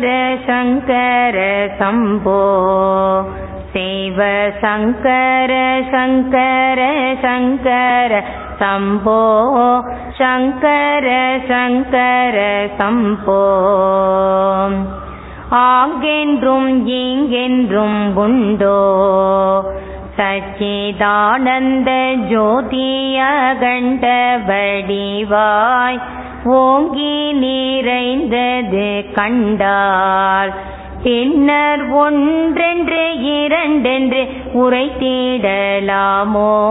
சங்கர சங்கர சம்போ. சேவ சங்கர சங்கர சங்கர சம்போ. சங்கர சங்கர சம்போ. ஆங்கென்றும் இங்கென்றும் உண்டோ? சச்சிதானந்த ஜோதியகண்ட வடிவாய் ஓங்கி நிறைந்தது கண்டால் பின்னர் ஒன்றென்று இரண்டென்று உரை தேடலாமோ?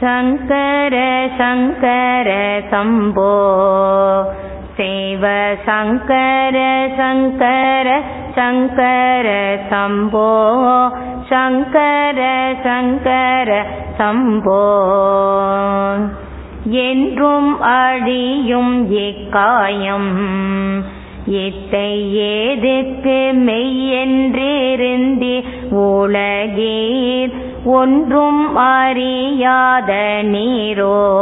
சங்கர சங்கர சம்போ. சேவ சங்கர சங்கர சங்கர சம்போ. சங்கர சங்கர சம்போ. என்றும் அழியும் இக்காயம் எத்தை ஏதுக்கு மெய்யென்றிருந்தி உலகீர் ஒன்றும் அறியாத நீரோ?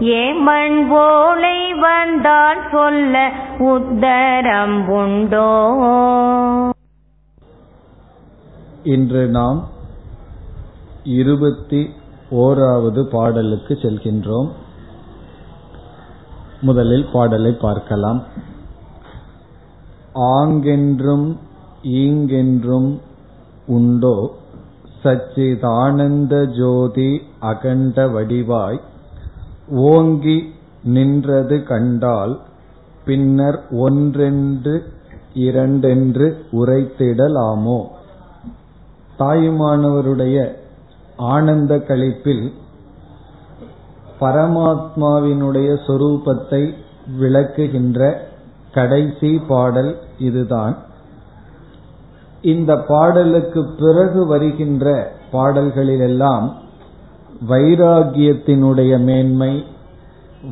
ஏமன் போலை வந்தால் சொல்ல உத்தரம் உண்டோ? இன்று நாம் இருபத்தி ஓராவது பாடலுக்கு செல்கின்றோம். முதலில் பாடலை பார்க்கலாம். ஆங்கென்றும் ஈங்கென்றும் உண்டோ? சச்சிதானந்த ஜோதி அகண்ட வடிவாய் ஓங்கி நின்றது கண்டால் பின்னர் ஒன்றென்று இரண்டென்று உரைத்திடலாமோ? தாயுமானவருடைய ஆனந்த கழிப்பில் பரமாத்மாவினுடைய சொரூபத்தை விளக்குகின்ற கடைசி பாடல் இதுதான். இந்த பாடலுக்கு பிறகு வருகின்ற பாடல்களிலெல்லாம் வைராகியத்தினுடைய மேன்மை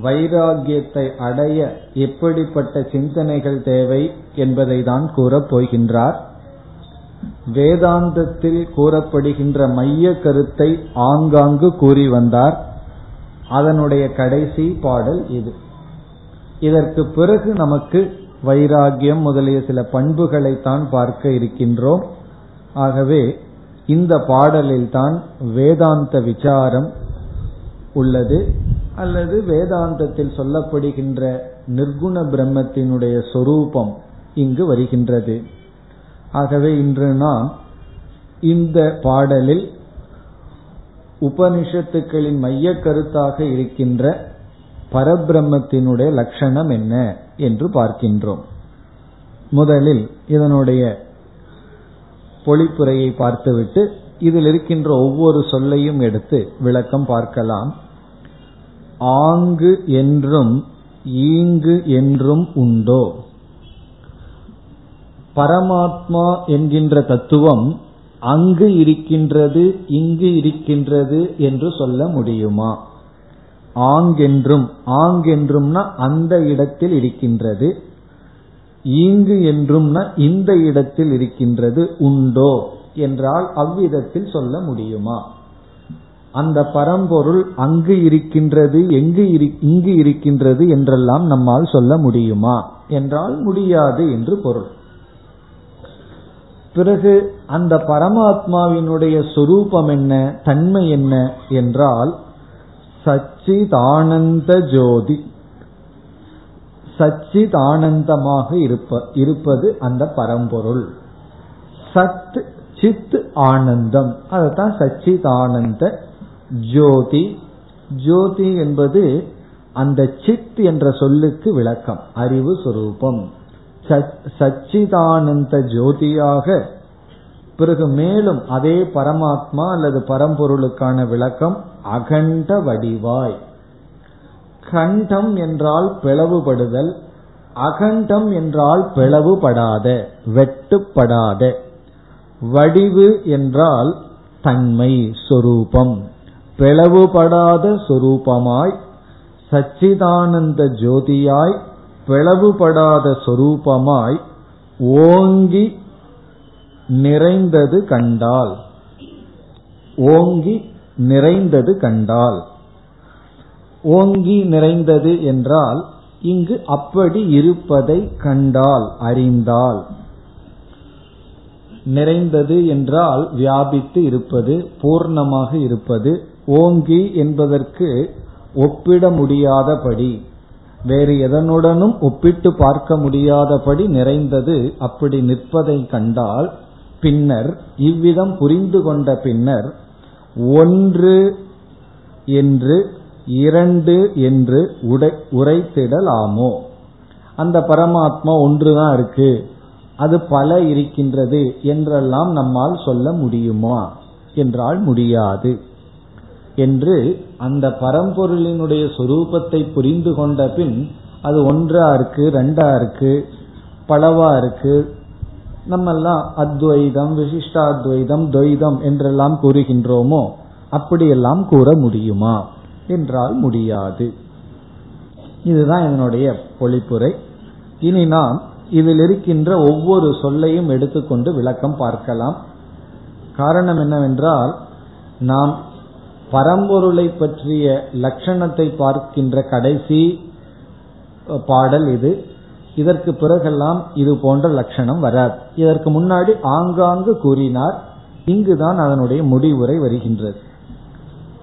வைராகியத்தை அடைய எப்படிப்பட்ட சிந்தனைகள் தேவை என்பதை தான் கூறப் போகின்றார். வேதாந்தத்தில் கூறப்படுகின்ற மைய கருத்தை ஆங்காங்கு கூறி வந்தார். அதனுடைய கடைசி பாடல் இது. இதற்கு பிறகு நமக்கு வைராகியம் முதலிய சில பண்புகளை தான் பார்க்க இருக்கின்றோம். ஆகவே இந்த பாடலில் தான் வேதாந்த விசாரம் உள்ளது. அல்லது வேதாந்தத்தில் சொல்லப்படுகின்ற நிர்குண பிரம்மத்தினுடைய சொரூபம் இங்கு வருகின்றது. ஆகவே இன்று நாம் இந்த பாடலில் உபனிஷத்துக்களின் மைய கருத்தாக இருக்கின்ற பரபிரம்மத்தினுடைய லட்சணம் என்ன என்று பார்க்கின்றோம். முதலில் இதனுடைய பொழிப்புரையை பார்த்துவிட்டு இதில் இருக்கின்ற ஒவ்வொரு சொல்லையும் எடுத்து விளக்கம் பார்க்கலாம். ஆங்கு என்றும் ஈங்கு என்றும் உண்டோ? பரமாத்மா என்கின்ற தத்துவம் அங்கு இருக்கின்றது இங்கு இருக்கின்றது என்று சொல்ல முடியுமா? ஆங்கென்றும் ஆங்கென்றும்னா அந்த இடத்தில் இருக்கின்றது ஈங்கு என்றும்னா இந்த இடத்தில் இருக்கின்றது உண்டோ என்றால் அவ்விதத்தில் சொல்ல முடியுமா? அந்த பரம்பொருள் அங்கு இருக்கின்றது எங்கு இங்கு இருக்கின்றது என்றெல்லாம் நம்மால் சொல்ல முடியுமா? என்றால் முடியாது என்று பொருள். பிறகு அந்த பரமாத்மாவினுடைய சொரூபம் என்ன தன்மை என்ன என்றால் சச்சிதானந்த ஜோதி. சச்சித் ஆனந்தமாக இருப்ப இருப்பது அந்த பரம்பொருள். சத் சித் ஆனந்தம். அதுதான் சச்சித் ஆனந்த ஜோதி. ஜோதி என்பது அந்த சித் என்ற சொல்லுக்கு விளக்கம் அறிவு சுரூபம். சச்சிதானந்த ஜோதியாக பிறகு மேலும் அதே பரமாத்மா அல்லது பரம்பொருளுக்கான விளக்கம் அகண்ட வடிவாய். கண்டம் என்றால் பிளவுபடுதல் அகண்டம் என்றால் பிளவுபடாத வெட்டுப்படாத. வடிவு என்றால் தன்மை சொரூபம். பிளவுபடாத சொரூபமாய் சச்சிதானந்த ஜோதியாய் பிளவுபடாத சொரூபமாய் ஓங்கி நிறைந்தது கண்டால். ஓங்கி நிறைந்தது கண்டால். ஓங்கி நிறைந்தது என்றால் இங்கு அப்படி இருப்பதை கண்டால் அறிந்தால். நிறைந்தது என்றால் வியாபித்து இருப்பது பூர்ணமாக இருப்பது. ஓங்கி என்பதற்கு ஒப்பிட முடியாதபடி வேறு எதனுடனும் ஒப்பிட்டு பார்க்க முடியாதபடி நிறைந்தது அப்படி நிற்பதை கண்டால் பின்னர் இவ்விதம் புரிந்து கொண்ட பின்னர் ஒன்று என்று இரண்டு என்று உரைத்திடலாமோ? அந்த பரமாத்மா ஒன்றுதான் இருக்கு. அது பல இருக்கின்றது என்றெல்லாம் நம்மால் சொல்ல முடியுமா? என்றால் முடியாது. என்று அந்த பரம்பொருளினுடைய சொரூபத்தை புரிந்து கொண்ட பின் அது ஒன்றா இருக்கு ரெண்டா இருக்கு பலவா இருக்கு நம்மெல்லாம் அத்வைதம் விசிஷ்டாத்வைதம் துவைதம் என்றெல்லாம் கூறுகின்றோமோ அப்படியெல்லாம் கூற முடியுமா என்றால் முடியாது. இதுதான் என்னுடைய பொழிப்புரை. இனி நாம் இதில் இருக்கின்ற ஒவ்வொரு சொல்லையும் எடுத்துக்கொண்டு விளக்கம் பார்க்கலாம். காரணம் என்னவென்றால் நாம் பரம்பொருளை பற்றிய லட்சணத்தை பார்க்கின்ற கடைசி பாடல் இது. இதற்கு பிறகெல்லாம் இது போன்ற லட்சணம் வராது. இதற்கு முன்னாடி ஆங்காங்கு கூறினார். இங்குதான் அதனுடைய முடிவுரை வருகின்றது.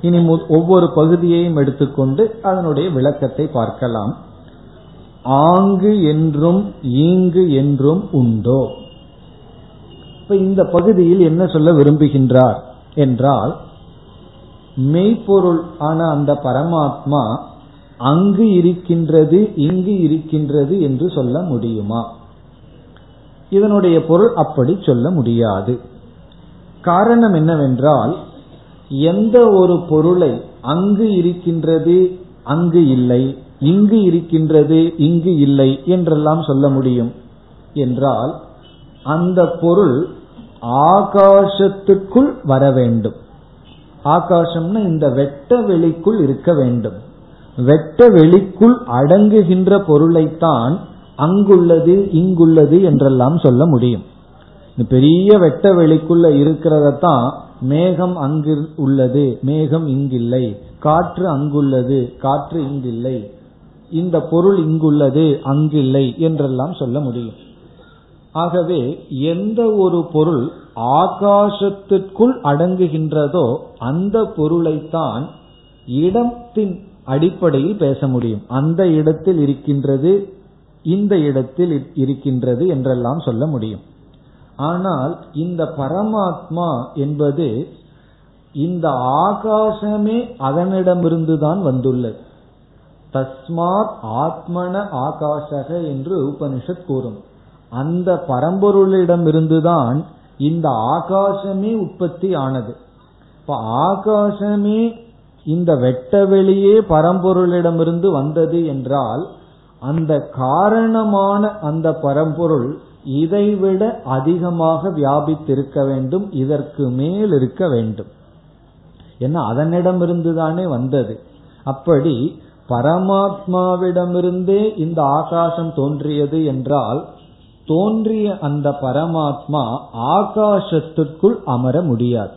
இனி ஒவ்வொரு பகுதியையும் எடுத்துக்கொண்டு அதனுடைய விளக்கத்தை பார்க்கலாம். ஆங்கு என்றும் ஈங்கு என்றும் உண்டோ? இப்ப இந்த பகுதியில் என்ன சொல்ல விரும்புகின்றார் என்றால் மெய்ப்பொருள் ஆன அந்த பரமாத்மா அங்கு இருக்கின்றது இங்கு இருக்கின்றது என்று சொல்ல முடியுமா? இதனுடைய பொருள் அப்படி சொல்ல முடியாது. காரணம் என்னவென்றால் எந்த ஒரு பொருளை அங்கு இருக்கின்றது அங்கு இல்லை இங்கு இருக்கின்றது இங்கு இல்லை என்றெல்லாம் சொல்ல முடியும் என்றால் அந்த பொருள் ஆகாசத்துக்குள் வர வேண்டும். ஆகாசம்னா இந்த வெட்ட வெளிக்குள் இருக்க வேண்டும். வெட்ட வெளிக்குள் அடங்குகின்ற பொருளைத்தான் அங்குள்ளது இங்குள்ளது என்றெல்லாம் சொல்ல முடியும். பெரிய வெட்ட வெளிக்குள்ள இருக்கிறதத்தான் மேகம் அங்கு உள்ளது மேகம் இங்கில்லை. காற்று அங்குள்ளது காற்று இங்கில்லை. இந்த பொருள் இங்குள்ளது அங்கில்லை என்றெல்லாம் சொல்ல முடியும். ஆகவே எந்த ஒரு பொருள் ஆகாசத்திற்குள் அடங்குகின்றதோ அந்த பொருளைத்தான் இடத்தின் அடிப்படையில் பேச முடியும். அந்த இடத்தில் இருக்கின்றது இந்த இடத்தில் இருக்கின்றது என்றெல்லாம் சொல்ல முடியும். ஆனால் இந்த பரமாத்மா என்பது இந்த ஆகாசமே அதனிடமிருந்துதான் வந்துள்ளது. தஸ்மாத் ஆத்மன ஆகாஷக என்று உபனிஷத் கூறும். அந்த பரம்பொருளிடமிருந்துதான் இந்த ஆகாசமே உற்பத்தி ஆனது. இப்ப ஆகாசமே இந்த வெட்ட வெளியே பரம்பொருளிடமிருந்து வந்தது என்றால் அந்த காரணமான அந்த பரம்பொருள் இதைவிட அதிகமாக வியாபித்திருக்க வேண்டும் இதற்கு மேல் இருக்க வேண்டும். ஏன்னா அதனிடமிருந்து தானே வந்தது. அப்படி பரமாத்மாவிடமிருந்தே இந்த ஆகாசம் தோன்றியது என்றால் தோன்றிய அந்த பரமாத்மா ஆகாசத்துக்குள் அமர முடியாது.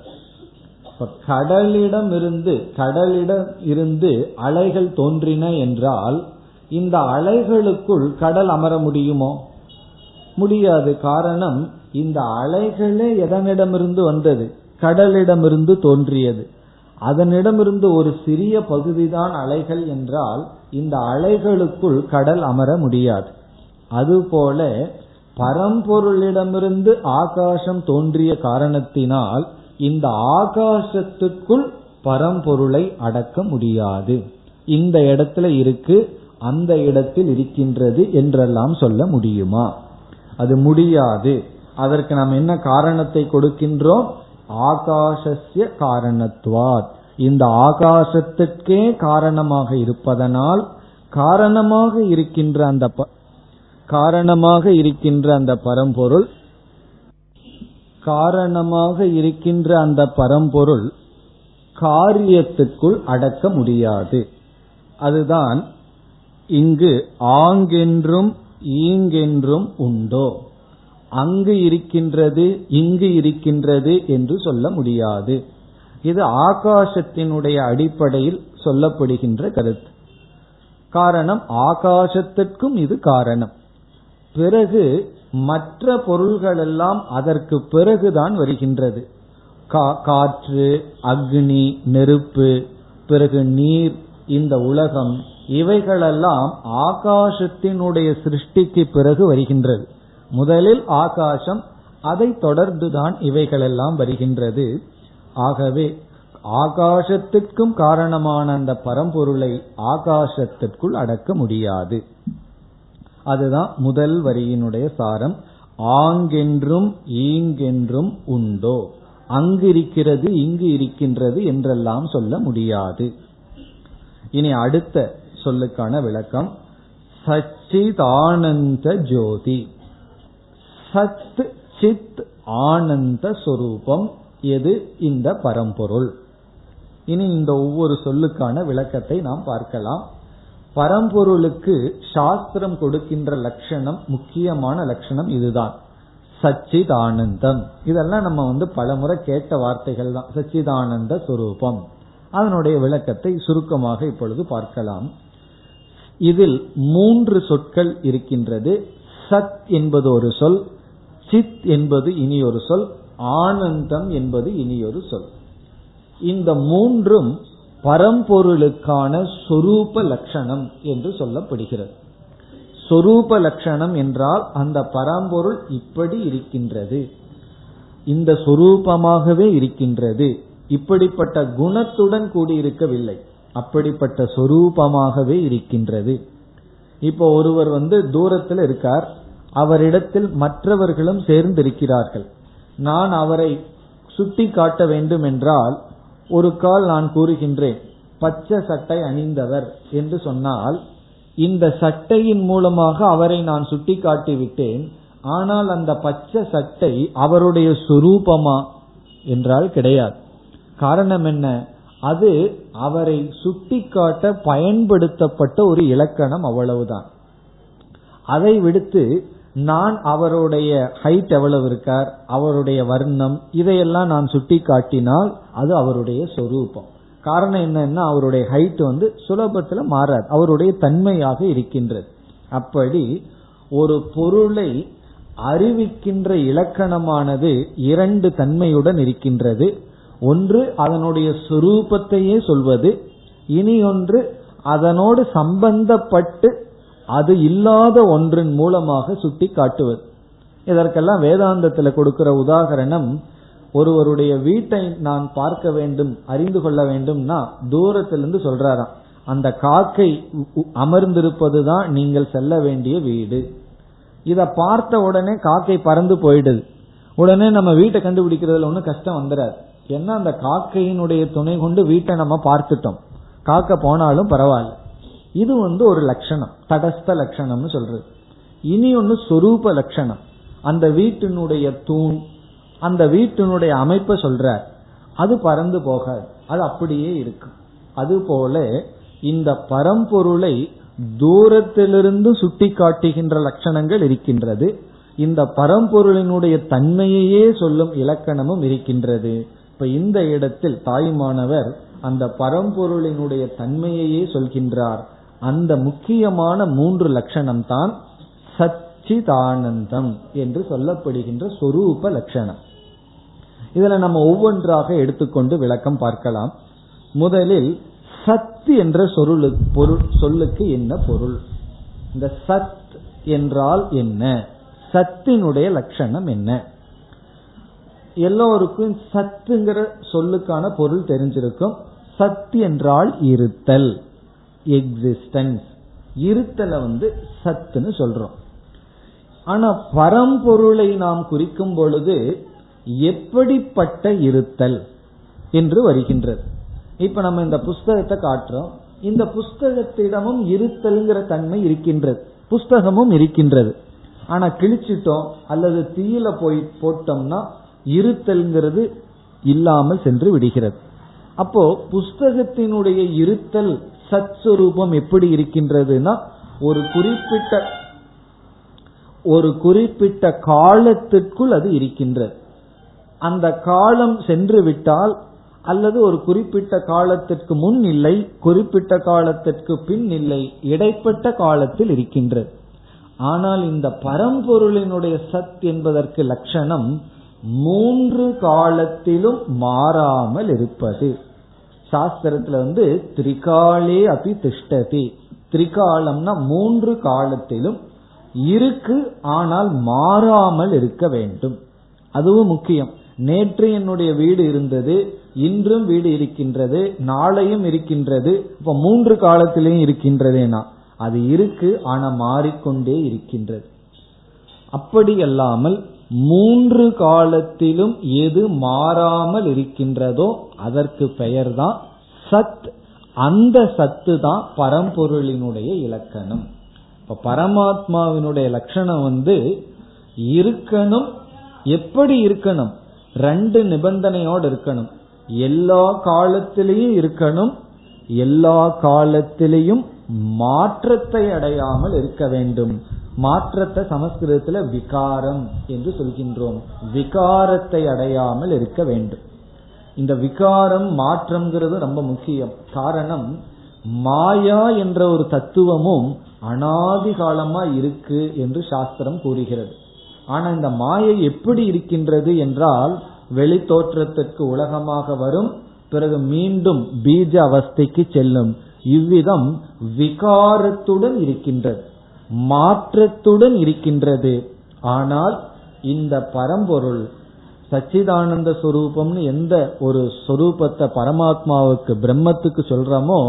கடலிடம் இருந்து கடலிடம் இருந்து அலைகள் தோன்றின என்றால் இந்த அலைகளுக்குள் கடல் அமர முடியுமோ? முடியாது. காரணம் இந்த அலைகளே எதனிடமிருந்து வந்தது? கடலிடமிருந்து தோன்றியது. அதனிடமிருந்து ஒரு சிறிய பகுதிதான் அலைகள் என்றால் இந்த அலைகளுக்குள் கடல் அமர முடியாது. அதுபோல பரம்பொருளிடமிருந்து ஆகாசம் தோன்றிய காரணத்தினால் இந்த ஆகாசத்துக்குள் பரம்பொருளை அடக்க முடியாது. இந்த இடத்துல இருக்கு அந்த இடத்தில் இருக்கின்றது என்றெல்லாம் சொல்ல முடியுமா? அது முடியாது. அதற்கு நாம் என்ன காரணத்தை கொடுக்கின்றோம்? ஆகாசஸ்ய காரணத்துவார் இந்த ஆகாசத்துக்கே காரணமாக இருப்பதனால் காரணமாக இருக்கின்ற அந்த காரணமாக இருக்கின்ற அந்த பரம்பொருள் காரணமாக இருக்கின்ற அந்த பரம்பொருள் காரியத்துக்குள் அடக்க முடியாது. அதுதான் இங்கு ஆங்கென்றும் ஈங்கென்றும் உண்டோ. அங்கு இருக்கின்றது இங்கு இருக்கின்றது என்று சொல்ல முடியாது. இது ஆகாசத்தினுடைய அடிப்படையில் சொல்லப்படுகின்ற கருத்து. காரணம் ஆகாசத்திற்கும் இது காரணம். பிறகு மற்ற பொருள்கள் எல்லாம் அதற்கு பிறகுதான் வருகின்றது. காற்று அக்னி நெருப்பு பிறகு நீர் இந்த உலகம் இவைகளெல்லாம் ஆகாசத்தினுடைய சிருஷ்டிக்கு பிறகு வருகின்றது. முதலில் ஆகாசம் அதை தொடர்ந்துதான் இவைகளெல்லாம் வருகின்றது. ஆகவே ஆகாசத்திற்கும் காரணமான அந்த பரம்பொருளை ஆகாசத்திற்குள் அடக்க முடியாது. அதுதான் முதல் வரியினுடைய சாரம். ஆங்கென்றும் ஈங்கென்றும் உண்டோ? அங்கு இருக்கிறது இங்கு இருக்கின்றது என்றெல்லாம் சொல்ல முடியாது. இனி அடுத்த சொல்லுக்கான விளக்கம். சச்சிதானந்த ஜோதி. சத் சித் ஆனந்த சொரூபம். எது? இந்த பரம்பொருள். இனி இந்த ஒவ்வொரு சொல்லுக்கான விளக்கத்தை நாம் பார்க்கலாம். பரம்பொருளுக்கு சாஸ்திரம் கொடுக்கின்ற லட்சணம் முக்கியமான லட்சணம் இதுதான். சச்சிதானந்தம். இதெல்லாம் நம்ம வந்து பலமுறை கேட்ட வார்த்தைகள் தான். சச்சிதானந்த சுரூபம். அதனுடைய விளக்கத்தை சுருக்கமாக இப்பொழுது பார்க்கலாம். இதில் மூன்று சொற்கள் இருக்கின்றது. சத் என்பது ஒரு சொல் சித் என்பது இனி ஒரு சொல் ஆனந்தம் என்பது இனி ஒரு சொல். இந்த மூன்றும் பரம்பொருளுக்கான சொரூப லட்சணம் என்று சொல்லப்படுகிறது. சொரூப லட்சணம் என்றால் அந்த பரம்பொருள் இப்படி இருக்கின்றது. இந்த சொரூபமாகவே இருக்கின்றது. இப்படிப்பட்ட குணத்துடன் கூடியிருக்கவில்லை. அப்படிப்பட்ட சொரூபமாகவே இருக்கின்றது. இப்போ ஒருவர் வந்து தூரத்தில் இருக்கார். அவரிடத்தில் மற்றவர்களும் சேர்ந்திருக்கிறார்கள். நான் அவரை சுட்டி காட்ட வேண்டும் என்றால் ஒரு கால் நான் கூறுகின்றேன். பச்சை சட்டை அணிந்தவர் என்று சொன்னால் இந்த சட்டையின் மூலமாக அவரை நான் சுட்டி காட்டிவிட்டேன் ஆனால் அந்த பச்சை சட்டை அவருடைய சுரூபமா என்றால் கிடையாது. காரணம் என்ன? அது அவரை சுட்டிக்காட்ட பயன்படுத்தப்பட்ட ஒரு இலக்கணம் அவ்வளவுதான். அதை விடுத்து நான் அவருடைய ஹைட் எவ்வளவு இருக்கார் அவருடைய வர்ணம் இதையெல்லாம் நான் சுட்டி காட்டினால் அது அவருடைய சொரூபம். காரணம் என்னன்னா அவருடைய ஹைட் வந்து சுலபத்துல மாறாது. அவருடைய தன்மையாக இருக்கின்றது. அப்படி ஒரு பொருளை அறிவிக்கின்ற இலக்கணமானது இரண்டு தன்மையுடன் இருக்கின்றது. ஒன்று அதனுடைய சுரூபத்தையே சொல்வது. இனி ஒன்று அதனோடு சம்பந்தப்பட்டு அது இல்லாத ஒன்றின் மூலமாக சுட்டி காட்டுவது இதற்கெல்லாம் வேதாந்தத்தில் கொடுக்கிற உதாகரணம் ஒருவருடைய வீட்டை நான் பார்க்க வேண்டும் அறிந்து கொள்ள வேண்டும்னா தூரத்திலிருந்து சொல்றாராம். அந்த காக்கை அமர்ந்திருப்பதுதான் நீங்கள் செல்ல வேண்டிய வீடு. இத பார்த்த உடனே காக்கை பறந்து போயிடுது. உடனே நம்ம வீட்டை கண்டுபிடிக்கிறதுல ஒன்றும் கஷ்டம் வந்துடாது ஏன்னா அந்த காக்கையினுடைய துணை கொண்டு வீட்டை நம்ம பார்த்துட்டோம். காக்க போனாலும் பரவாயில்ல. இது வந்து ஒரு லட்சணம். தடஸ்த லட்சணம்னு சொல்றது. இனி ஒன்னு சொரூப லட்சணம். அந்த வீட்டினுடைய தூண் அந்த வீட்டினுடைய அமைப்பை சொல்றார். அது பறந்து போகாது. அது அப்படியே இருக்கும். அதுபோல இந்த பரம்பொருளை தூரத்திலிருந்து சுட்டி காட்டுகின்ற லட்சணங்கள் இருக்கின்றது. இந்த பரம்பொருளினுடைய தன்மையையே சொல்லும் இலக்கணமும் இருக்கின்றது. இப்ப இந்த இடத்தில் தாய்மானவர் அந்த பரம்பொருளினுடைய தன்மையையே சொல்கின்றார். அந்த முக்கியமான மூன்று லட்சணம் தான் சச்சிதானந்தம் என்று சொல்லப்படுகின்ற சொரூப லட்சணம். இதுல நம்ம ஒவ்வொன்றாக எடுத்துக்கொண்டு விளக்கம் பார்க்கலாம். முதலில் சத் என்ற பொருள் சொல்லுக்கு என்ன பொருள்? இந்த சத் என்றால் என்ன? சத்தினுடைய லட்சணம் என்ன? எல்லோருக்கும் சத்துங்கிற சொல்லுக்கான பொருள் தெரிஞ்சிருக்கும். சத் என்றால் இருத்தல் எக்ஸிஸ்டன்ஸ் இருத்தலை வந்து சத்துன்னு சொல்றோம். ஆனா பரம்பொருளை நாம் குறிக்கும் பொழுது எப்படிப்பட்ட இருத்தல் என்று வருகின்றது. இப்ப நம்ம இந்த புஸ்தகத்தை காட்டுறோம். இந்த புஸ்தகத்திடமும் இருத்தல்ங்கிற தன்மை இருக்கின்றது. புஸ்தகமும் இருக்கின்றது. ஆனா கிழிச்சிட்டோம் அல்லது தீயில போய் போட்டோம்னா இருத்தல்ங்கிறது இல்லாமல் சென்று விடுகிறது. அப்போ புஸ்தகத்தினுடைய இருத்தல் சத்ஸ்வரூபம் எப்படி இருக்கின்றதுன்னா ஒரு குறிப்பிட்ட ஒரு குறிப்பிட்ட காலத்திற்குள் அது இருக்கின்றது. அந்த காலம் சென்று விட்டால் அல்லது ஒரு குறிப்பிட்ட காலத்திற்கு முன் இல்லை குறிப்பிட்ட காலத்திற்கு பின் இல்லை இடைப்பட்ட காலத்தில் இருக்கின்றது. ஆனால் இந்த பரம்பொருளினுடைய சத் என்பதற்கு லட்சணம் மூன்று காலத்திலும் மாறாமல் இருப்பது. சாஸ்திரத்துல வந்து திரிகாலே அபி திஷ்டதி. திரிகாலம்னா மூன்று காலத்திலும் இருக்கு ஆனால் மாறாமல் இருக்க வேண்டும். அதுவும் முக்கியம். நேற்று என்னுடைய வீடு இருந்தது இன்றும் வீடு இருக்கின்றது நாளையும் இருக்கின்றது இப்ப மூன்று காலத்திலையும் இருக்கின்றதேனா? அது இருக்கு ஆனா மாறிக்கொண்டே இருக்கின்றது. அப்படி அல்லாமல் மூன்று காலத்திலும் எது மாறாமல் இருக்கின்றதோ அதற்கு பெயர்தான் சத். அந்த சத்து தான் பரம்பொருளினுடைய இலக்கணம். இப்ப பரமாத்மாவினுடைய லட்சணம் வந்து இருக்கணும் எப்படி இருக்கணும்? ரெண்டு நிபந்தனையோடு இருக்கணும். எல்லா காலத்திலையும் இருக்கணும். எல்லா காலத்திலையும் மாற்றத்தை அடையாமல் இருக்க வேண்டும். மாற்றத்தை சமஸ்கிருதத்துல விகாரம் என்று சொல்கின்றோம். விகாரத்தை அடையாமல் இருக்க வேண்டும். இந்த விகாரம் மாற்றம்ங்கிறது ரொம்ப முக்கியம். காரணம் மாயா என்ற ஒரு தத்துவமும் அனாதி காலமா இருக்கு என்று சாஸ்திரம் கூறுகிறது. ஆனா இந்த மாயை எப்படி இருக்கின்றது என்றால் வெளி தோற்றத்திற்கு உலகமாக வரும் பிறகு மீண்டும் பீஜ அவஸ்தைக்கு செல்லும். இவ்விதம் விகாரத்துடன் இருக்கின்றது மாற்றத்துடன் இருக்கின்றது. ஆனால் இந்த பரம்பொருள் சச்சிதானந்த சுரூபம்னு எந்த ஒரு சொரூபத்தை பரமாத்மாவுக்கு பிரம்மத்துக்கு சொல்றோமோ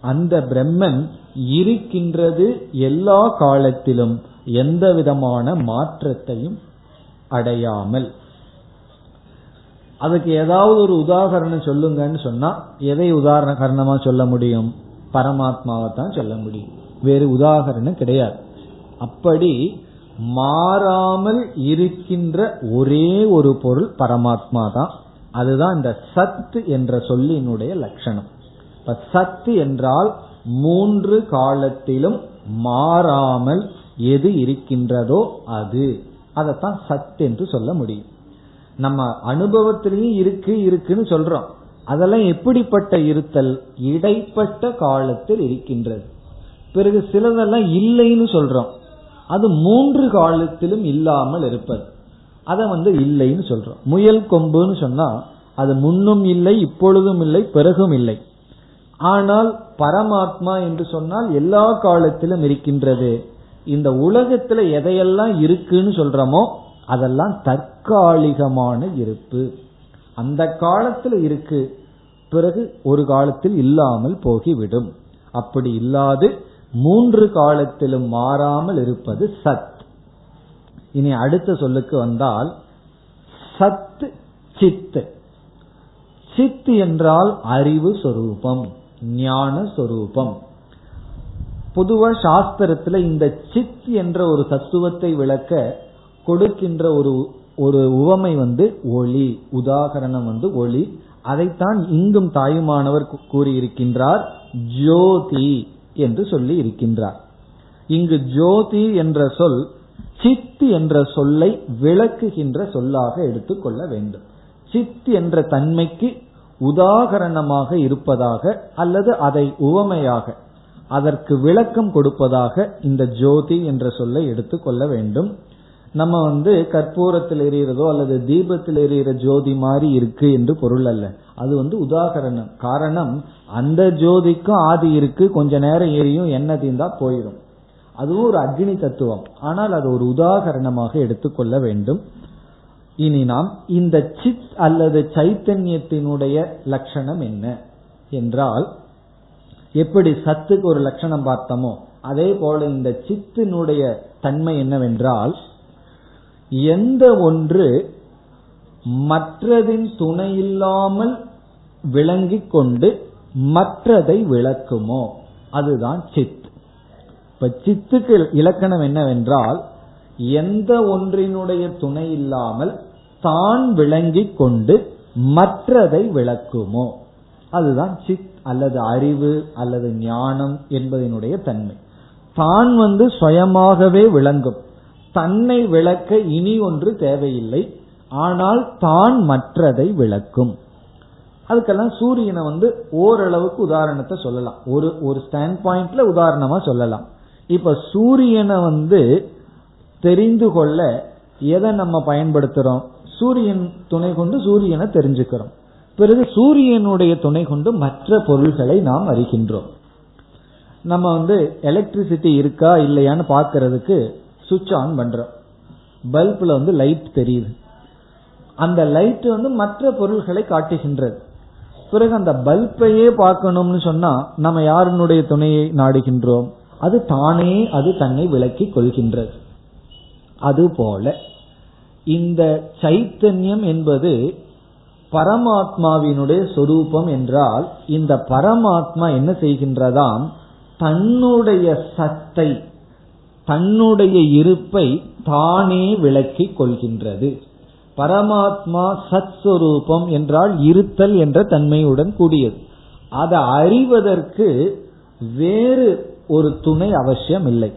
அந்த பிரம்மன் இருக்கின்றது எல்லா காலத்திலும். எந்த விதமான மாற்றத்தையும் அடையாமல். அதுக்கு ஏதாவது ஒரு உதாகரணம் சொல்லுங்கன்னு சொன்னா எதை உதாரண காரணமா சொல்ல முடியும்? பரமாத்மாவை தான் சொல்ல முடியும். வேறு உதாகரணம் கிடையாது. அப்படி மாறாமல் இருக்கின்ற ஒரே ஒரு பொருள் பரமாத்மா தான். அதுதான் இந்த சத் என்ற சொல்லினுடைய லட்சணம். இப்ப சத்து என்றால் மூன்று காலத்திலும் மாறாமல் எது இருக்கின்றதோ அது. அதைத்தான் சத் என்று சொல்ல முடியும். நம்ம அனுபவத்திலையும் இருக்கு இருக்குன்னு சொல்றோம். அதெல்லாம் எப்படிப்பட்ட இருத்தல்? இடைப்பட்ட காலத்தில் இருக்கின்றது. பிறகு சிலதெல்லாம் இல்லைன்னு சொல்றோம். அது மூன்று காலத்திலும் இல்லாமல் இருப்பது. அதை வந்து இல்லைன்னு சொல்றோம். முயல் கொம்புன்னு சொன்னா அது முன்னும் இல்லை இப்பொழுதும் இல்லை பிறகும் இல்லை. ஆனால் பரமாத்மா என்று சொன்னால் எல்லா காலத்திலும் இருக்கின்றது. இந்த உலகத்துல எதையெல்லாம் இருக்குன்னு சொல்றோமோ அதெல்லாம் தற்காலிகமான இருப்பு. அந்த காலத்துல இருக்கு. பிறகு ஒரு காலத்தில் இல்லாமல் போகிவிடும். அப்படி இல்லாது மூன்று காலத்திலும் மாறாமல் இருப்பது சத். இனி அடுத்த சொல்லுக்கு வந்தால் சத் சித் சித் என்றால் அறிவு சொரூபம் ஞான சொரூபம். பொதுவா சாஸ்திரத்துல இந்த சித் என்ற ஒரு தத்துவத்தை விளக்க கொடுக்கின்ற ஒரு ஒரு உவமை வந்து ஒளி உதாகரணம் வந்து ஒளி. அதைத்தான் இங்கும் தாயுமானவர் கூறியிருக்கின்றார் ஜோதி என்று சொல்லி இருக்கின்றார். இங்கு ஜோதி என்ற சொல் சித் என்ற சொல்லை விளக்குகின்ற சொல்லாக எடுத்துக்கொள்ள வேண்டும். சித் என்ற தன்மைக்கு உதாகரணமாக இருப்பதாக அல்லது அதை உவமையாக அதற்கு விளக்கம் கொடுப்பதாக இந்த ஜோதி என்ற சொல்லை எடுத்துக்கொள்ள வேண்டும். நம்ம வந்து கற்பூரத்தில் எரியறதோ அல்லது தீபத்தில் எரியற ஜோதி மாதிரி இருக்கு என்று பொருள் அல்ல. அது வந்து உதாகரணம். காரணம் அந்த ஜோதிக்கும் ஆதி இருக்கு கொஞ்ச நேரம் எரியும் எண்ணெய் தீந்தா போயிடும். அதுவும் ஒரு அக்னி தத்துவம். ஆனால் அது ஒரு உதாகரணமாக எடுத்துக்கொள்ள வேண்டும். இனி நாம் இந்த சித் அல்லது சைத்தன்யத்தினுடைய லட்சணம் என்ன? என்றால் எப்படி சத்துக்கு ஒரு லட்சணம் பார்த்தோமோ அதே போல இந்த சித்தினுடைய தன்மை என்னவென்றால் எந்த ஒன்று மற்றதின் துணையில்லாமல் விளங்கிக் கொண்டு மற்றதை விளக்குமோ அதுதான் சித் இப்ப சித்துக்கு இலக்கணம் என்னவென்றால் எந்த ஒன்றினுடைய துணை இல்லாமல் தான் விளங்கிக் கொண்டு மற்றதை விளக்குமோ அதுதான் சித் அல்லது அறிவு அல்லது ஞானம் என்பதனுடைய தன்மை. தான் வந்து சுயமாகவே விளங்கும். தன்னை விளக்க இனி ஒன்று தேவையில்லை. ஆனால் தான் மற்றதை விளக்கும். அதுக்கெல்லாம் சூரியனை வந்து ஓரளவுக்கு உதாரணத்தை சொல்லலாம். ஒரு ஒரு ஸ்டாண்ட் பாயிண்ட்ல உதாரணமா சொல்லலாம். இப்ப சூரியனை வந்து தெரிந்து கொள்ள எதை நம்ம பயன்படுத்துறோம்? சூரியன் துணை கொண்டு சூரியனை தெரிஞ்சுக்கிறோம். பிறகு சூரியனுடைய துணை கொண்டு மற்ற பொருள்களை நாம் அறிகின்றோம். நம்ம வந்து எலக்ட்ரிசிட்டி இருக்கா இல்லையான்னு பார்க்கறதுக்கு சுவிட்ச் ஆன் பண்றோம். பல்புல வந்து லைட் தெரியுது. அந்த லைட் வந்து மற்ற பொருள்களை காட்டுகின்றது. பிறகு அந்த பல்பையே பார்க்கணும்னு சொன்னா நம்ம யாருனுடைய துணையை நாடுகின்றோம்? அது தானே அது தன்னை விளக்கி கொள்கின்றது. அதுபோல இந்த சைத்தன்யம் என்பது பரமாத்மாவினுடைய சொரூபம் என்றால் இந்த பரமாத்மா என்ன செய்கின்றதாம்? தன்னுடைய சத்தை தன்னுடைய இருப்பை தானே விளக்கி கொள்கின்றது. பரமாத்மா சத் சுரூபம் என்றால் இருத்தல் என்ற தன்மையுடன் கூடியது. அதை அறிவதற்கு வேறு ஒரு துணை அவசியம் இல்லை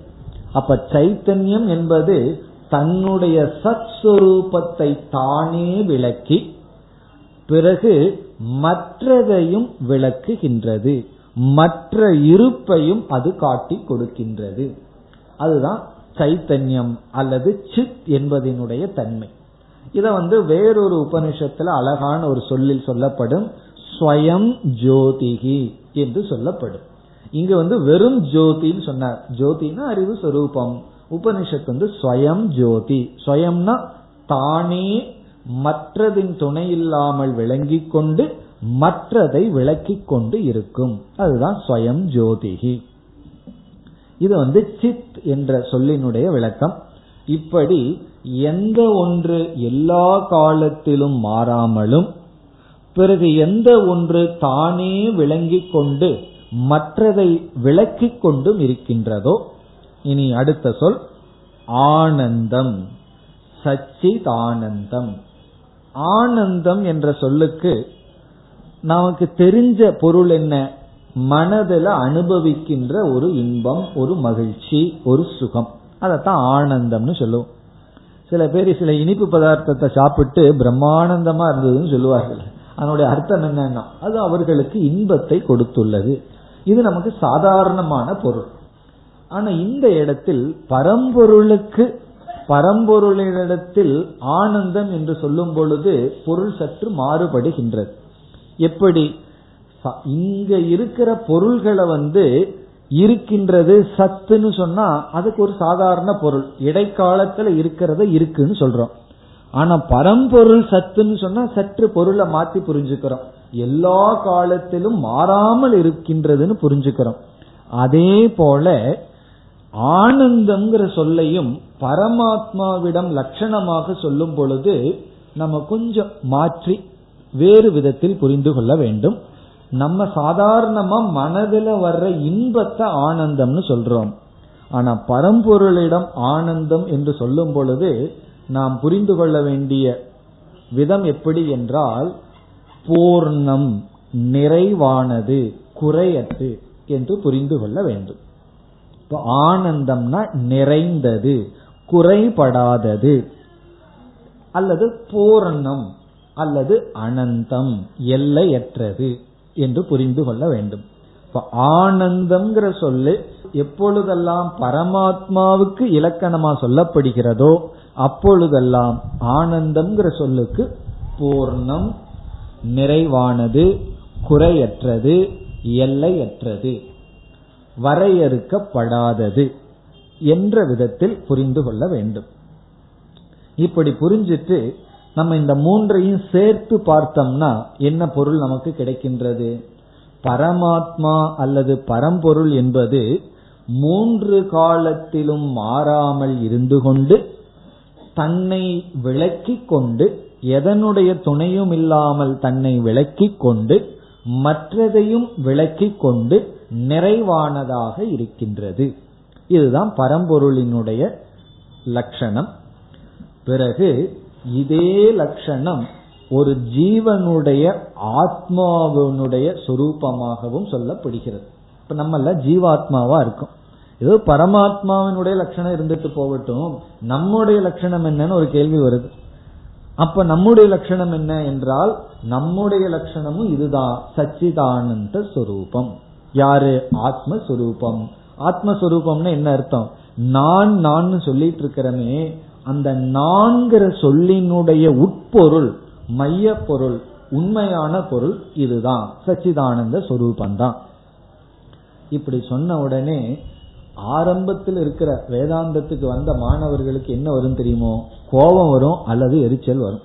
அப்ப சைத்தன்யம் என்பது தன்னுடைய சத் சுரூபத்தை தானே விளக்கி பிறகு மற்றதையும் விளக்குகின்றது. மற்ற இருப்பையும் அது காட்டி கொடுக்கின்றது. அதுதான் சைத்தன்யம் அல்லது சித் என்பதனுடைய தன்மை. இத வந்து வேறொரு உபனிஷத்துல அழகான ஒரு சொல்லில் சொல்லப்படும். ஸ்வயம் ஜோதிகி என்று சொல்லப்படும். இங்க வந்து வெறும் ஜோதின்னு சொன்னார். ஜோதினா அறிவு சொரூபம். உபனிஷத்து வந்து ஸ்வயம் ஜோதி. ஸ்வயம்னா தானே மற்றதின் துணை இல்லாமல் விளங்கிக் கொண்டு மற்றதை விளக்கிக் கொண்டு இருக்கும். அதுதான் ஸ்வயம் ஜோதிகி. இது வந்து சித் என்ற சொல்லினுடைய விளக்கம். இப்படி எந்த ஒன்று எல்லா காலத்திலும் மாறாமலும் பிறகு எந்த ஒன்று தானே விளங்கிக் கொண்டு மற்றதை விளக்கிக் கொண்டும் இருக்கின்றதோ இனி அடுத்த சொல் ஆனந்தம் சச்சித் ஆனந்தம் என்ற சொல்லுக்கு நமக்கு தெரிஞ்ச பொருள் என்ன? மனதில் அனுபவிக்கின்ற ஒரு இன்பம் ஒரு மகிழ்ச்சி ஒரு சுகம். அதைத்தான் ஆனந்தம்னு சொல்லுவோம். சில பேர் சில இனிப்பு பதார்த்தத்தை சாப்பிட்டு பிரம்மானந்தமா இருந்ததுன்னு சொல்லுவார்கள். அதனுடைய அர்த்தம் என்னன்னா அது அவர்களுக்கு இன்பத்தை கொடுத்துள்ளது. இது நமக்கு சாதாரணமான பொருள். ஆனா இந்த இடத்தில் பரம்பொருளுக்கு பரம்பொருளிடத்தில் ஆனந்தம் என்று சொல்லும் பொழுது பொருள் சற்று மாறுபடுகின்றது. எப்படி? இங்க இருக்கிற பொருள்களை வந்து இருக்கின்றது சத்துன்னு சொன்னா அதுக்கு ஒரு சாதாரண பொருள். இடைக்காலத்துல இருக்கிறத இருக்குன்னு சொல்றோம். ஆனா பரம்பொருள் சத்துன்னு சொன்னா சற்று பொருளை மாத்தி புரிஞ்சுக்கிறோம். எல்லா காலத்திலும் மாறாமல் இருக்கின்றதுன்னு புரிஞ்சுக்கிறோம். அதே போல ஆனந்தம்ங்கிற சொல்லையும் பரமாத்மாவிடம் லட்சணமாக சொல்லும் பொழுது நம்ம கொஞ்சம் மாற்றி வேறு விதத்தில் புரிந்து கொள்ள வேண்டும். நம்ம சாதாரணமா மனதில் வர்ற இன்பத்தை ஆனந்தம்னு சொல்றோம். ஆனா பரம்பொருளிடம் ஆனந்தம் என்று சொல்லும் பொழுது நாம் புரிந்து கொள்ள வேண்டிய விதம் எப்படி என்றால் பூர்ணம் நிறைவானது குறையற்று என்று புரிந்து கொள்ள வேண்டும். இப்போ ஆனந்தம்னா நிறைந்தது குறைபடாதது அல்லது பூர்ணம் அல்லது அனந்தம் எல்லையற்றது என்று புரிந்து கொள்ள வேண்டும். இப்ப ஆனந்தம்ங்கிற சொல்லு எப்பொழுதெல்லாம் பரமாத்மாவுக்கு இலக்கணமா சொல்லப்படுகிறதோ அப்பொழுதெல்லாம் ஆனந்தம்ங்கிற சொல்லுக்கு பூர்ணம் நிறைவானது குறையற்றது எல்லையற்றது. வரையறுக்கப்படாதது என்ற விதத்தில் புரிந்து கொள்ள வேண்டும். இப்படி புரிஞ்சிட்டு நம்ம இந்த மூன்றையும் சேர்த்து பார்த்தோம்னா என்ன பொருள் நமக்கு கிடைக்கின்றது? பரமாத்மா அல்லது பரம்பொருள் என்பது மூன்று காலத்திலும் மாறாமல் இருந்து கொண்டு தன்னை விளக்கிக் கொண்டு எதனுடைய துணையும் இல்லாமல் தன்னை விளக்கிக் கொண்டு மற்றதையும் விளக்கிக் கொண்டு நிறைவானதாக இருக்கின்றது. இதுதான் பரம்பொருளினுடைய லட்சணம். பிறகு இதே லட்சணம் ஒரு ஜீவனுடைய ஆத்மாவினுடைய சொரூபமாகவும் சொல்லப்படுகிறது. இப்ப நம்ம ஜீவாத்மாவா இருக்கும். ஏதோ பரமாத்மாவினுடைய லட்சணம் இருந்துட்டு போகட்டும். நம்முடைய லட்சணம் என்னன்னு ஒரு கேள்வி வருது. அப்ப நம்முடைய லட்சணம் என்ன என்றால் நம்முடைய லட்சணமும் இதுதான் சச்சிதானந்த சுரூபம். யாரு? ஆத்மஸ்வரூபம். ஆத்மஸ்வரூபம்னு என்ன அர்த்தம்? நான் நான் சொல்லிட்டு இருக்கிறமே அந்த நான்கிற சொல்லினுடைய உட்பொருள் மைய பொருள் உண்மையான பொருள் இதுதான். சச்சிதானந்த சொரூபந்தான் இப்படி சொன்ன உடனே ஆரம்பத்தில் இருக்கிற வேதாந்தத்துக்கு வந்த மாணவர்களுக்கு என்ன வரும் தெரியுமோ? கோபம் வரும் அல்லது எரிச்சல் வரும்.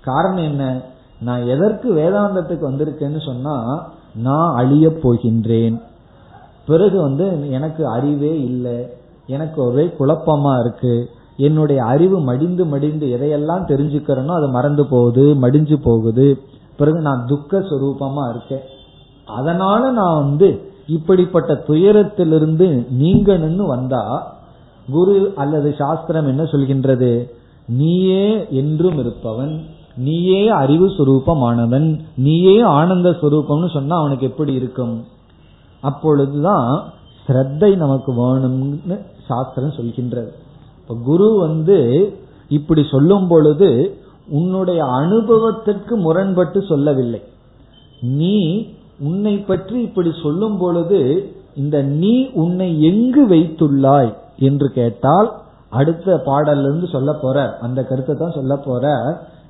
காரணம் என்ன? நான் எதற்கு வேதாந்தத்துக்கு வந்திருக்கேன்னு சொன்னா நான் அழியப் போகின்றேன். பிறகு வந்து எனக்கு அறிவே இல்லை. எனக்கு ஒரே குழப்பமா இருக்கு. என்னுடைய அறிவு மடிந்து மடிந்து எதையெல்லாம் தெரிஞ்சுக்கிறேனோ அது மறந்து போகுது மடிஞ்சு போகுது. பிறகு நான் துக்க சுரூபமா இருக்கேன். அதனால நான் வந்து இப்படிப்பட்ட துயரத்திலிருந்து நீங்கணும்னு வந்தா குரு அல்லது சாஸ்திரம் என்ன சொல்கின்றது? நீயே என்றும் இருப்பவன். நீயே அறிவு சுரூபமானவன் நீயே ஆனந்த சுரூபம்னு சொன்னா அவனுக்கு எப்படி இருக்கும்? அப்பொழுதுதான் ஸ்ரத்தை நமக்கு வேணும்னு சாஸ்திரம் சொல்கின்றது. இப்ப குரு வந்து இப்படி சொல்லும் பொழுது உன்னுடைய அனுபவத்திற்கு முரண்பட்டு சொல்லவில்லை. நீ உன்னை பற்றி இப்படி சொல்லும் பொழுது இந்த நீ உன்னை எங்கு வைத்துள்ளாய் என்று கேட்டால் அடுத்த பாடல்ல இருந்து சொல்ல போற அந்த கருத்தை தான் சொல்ல போற.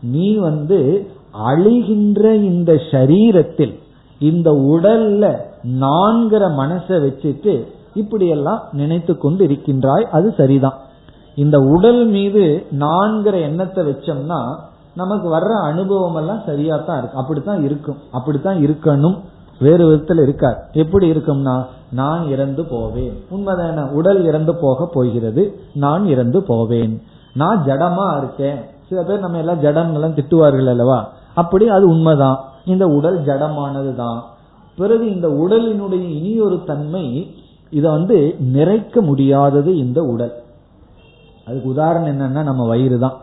நீ வந்து அழிகின்ற இந்த சரீரத்தில் இந்த உடல்ல நான்கிற மனசை வச்சுட்டு இப்படியெல்லாம் நினைத்து கொண்டு இருக்கின்றாய் அது சரிதான். இந்த உடல் மீது நான்கிற எண்ணத்தை வச்சோம்னா நமக்கு வர்ற அனுபவம் எல்லாம் சரியா தான் இருக்கு. அப்படித்தான் இருக்கும். அப்படித்தான் இருக்கணும். வேறு விதத்தில் இருக்கார் எப்படி இருக்கும்னா நான் இறந்து போவேன். உண்மைதான? உடல் இறந்து போக போகிறது. நான் இறந்து போவேன். நான் ஜடமா இருக்கேன். சில பேர் நம்ம எல்லாம் ஜடம் எல்லாம் திட்டுவார்கள் அல்லவா? அப்படி அது உண்மைதான். இந்த உடல் ஜடமானது தான் பிறகு இந்த உடலினுடைய இனியொரு தன்மை இதை வந்து நிறைக்க முடியாதது இந்த உடல். அதுக்கு உதாரணம் என்னன்னா நம்ம வயிறு தான்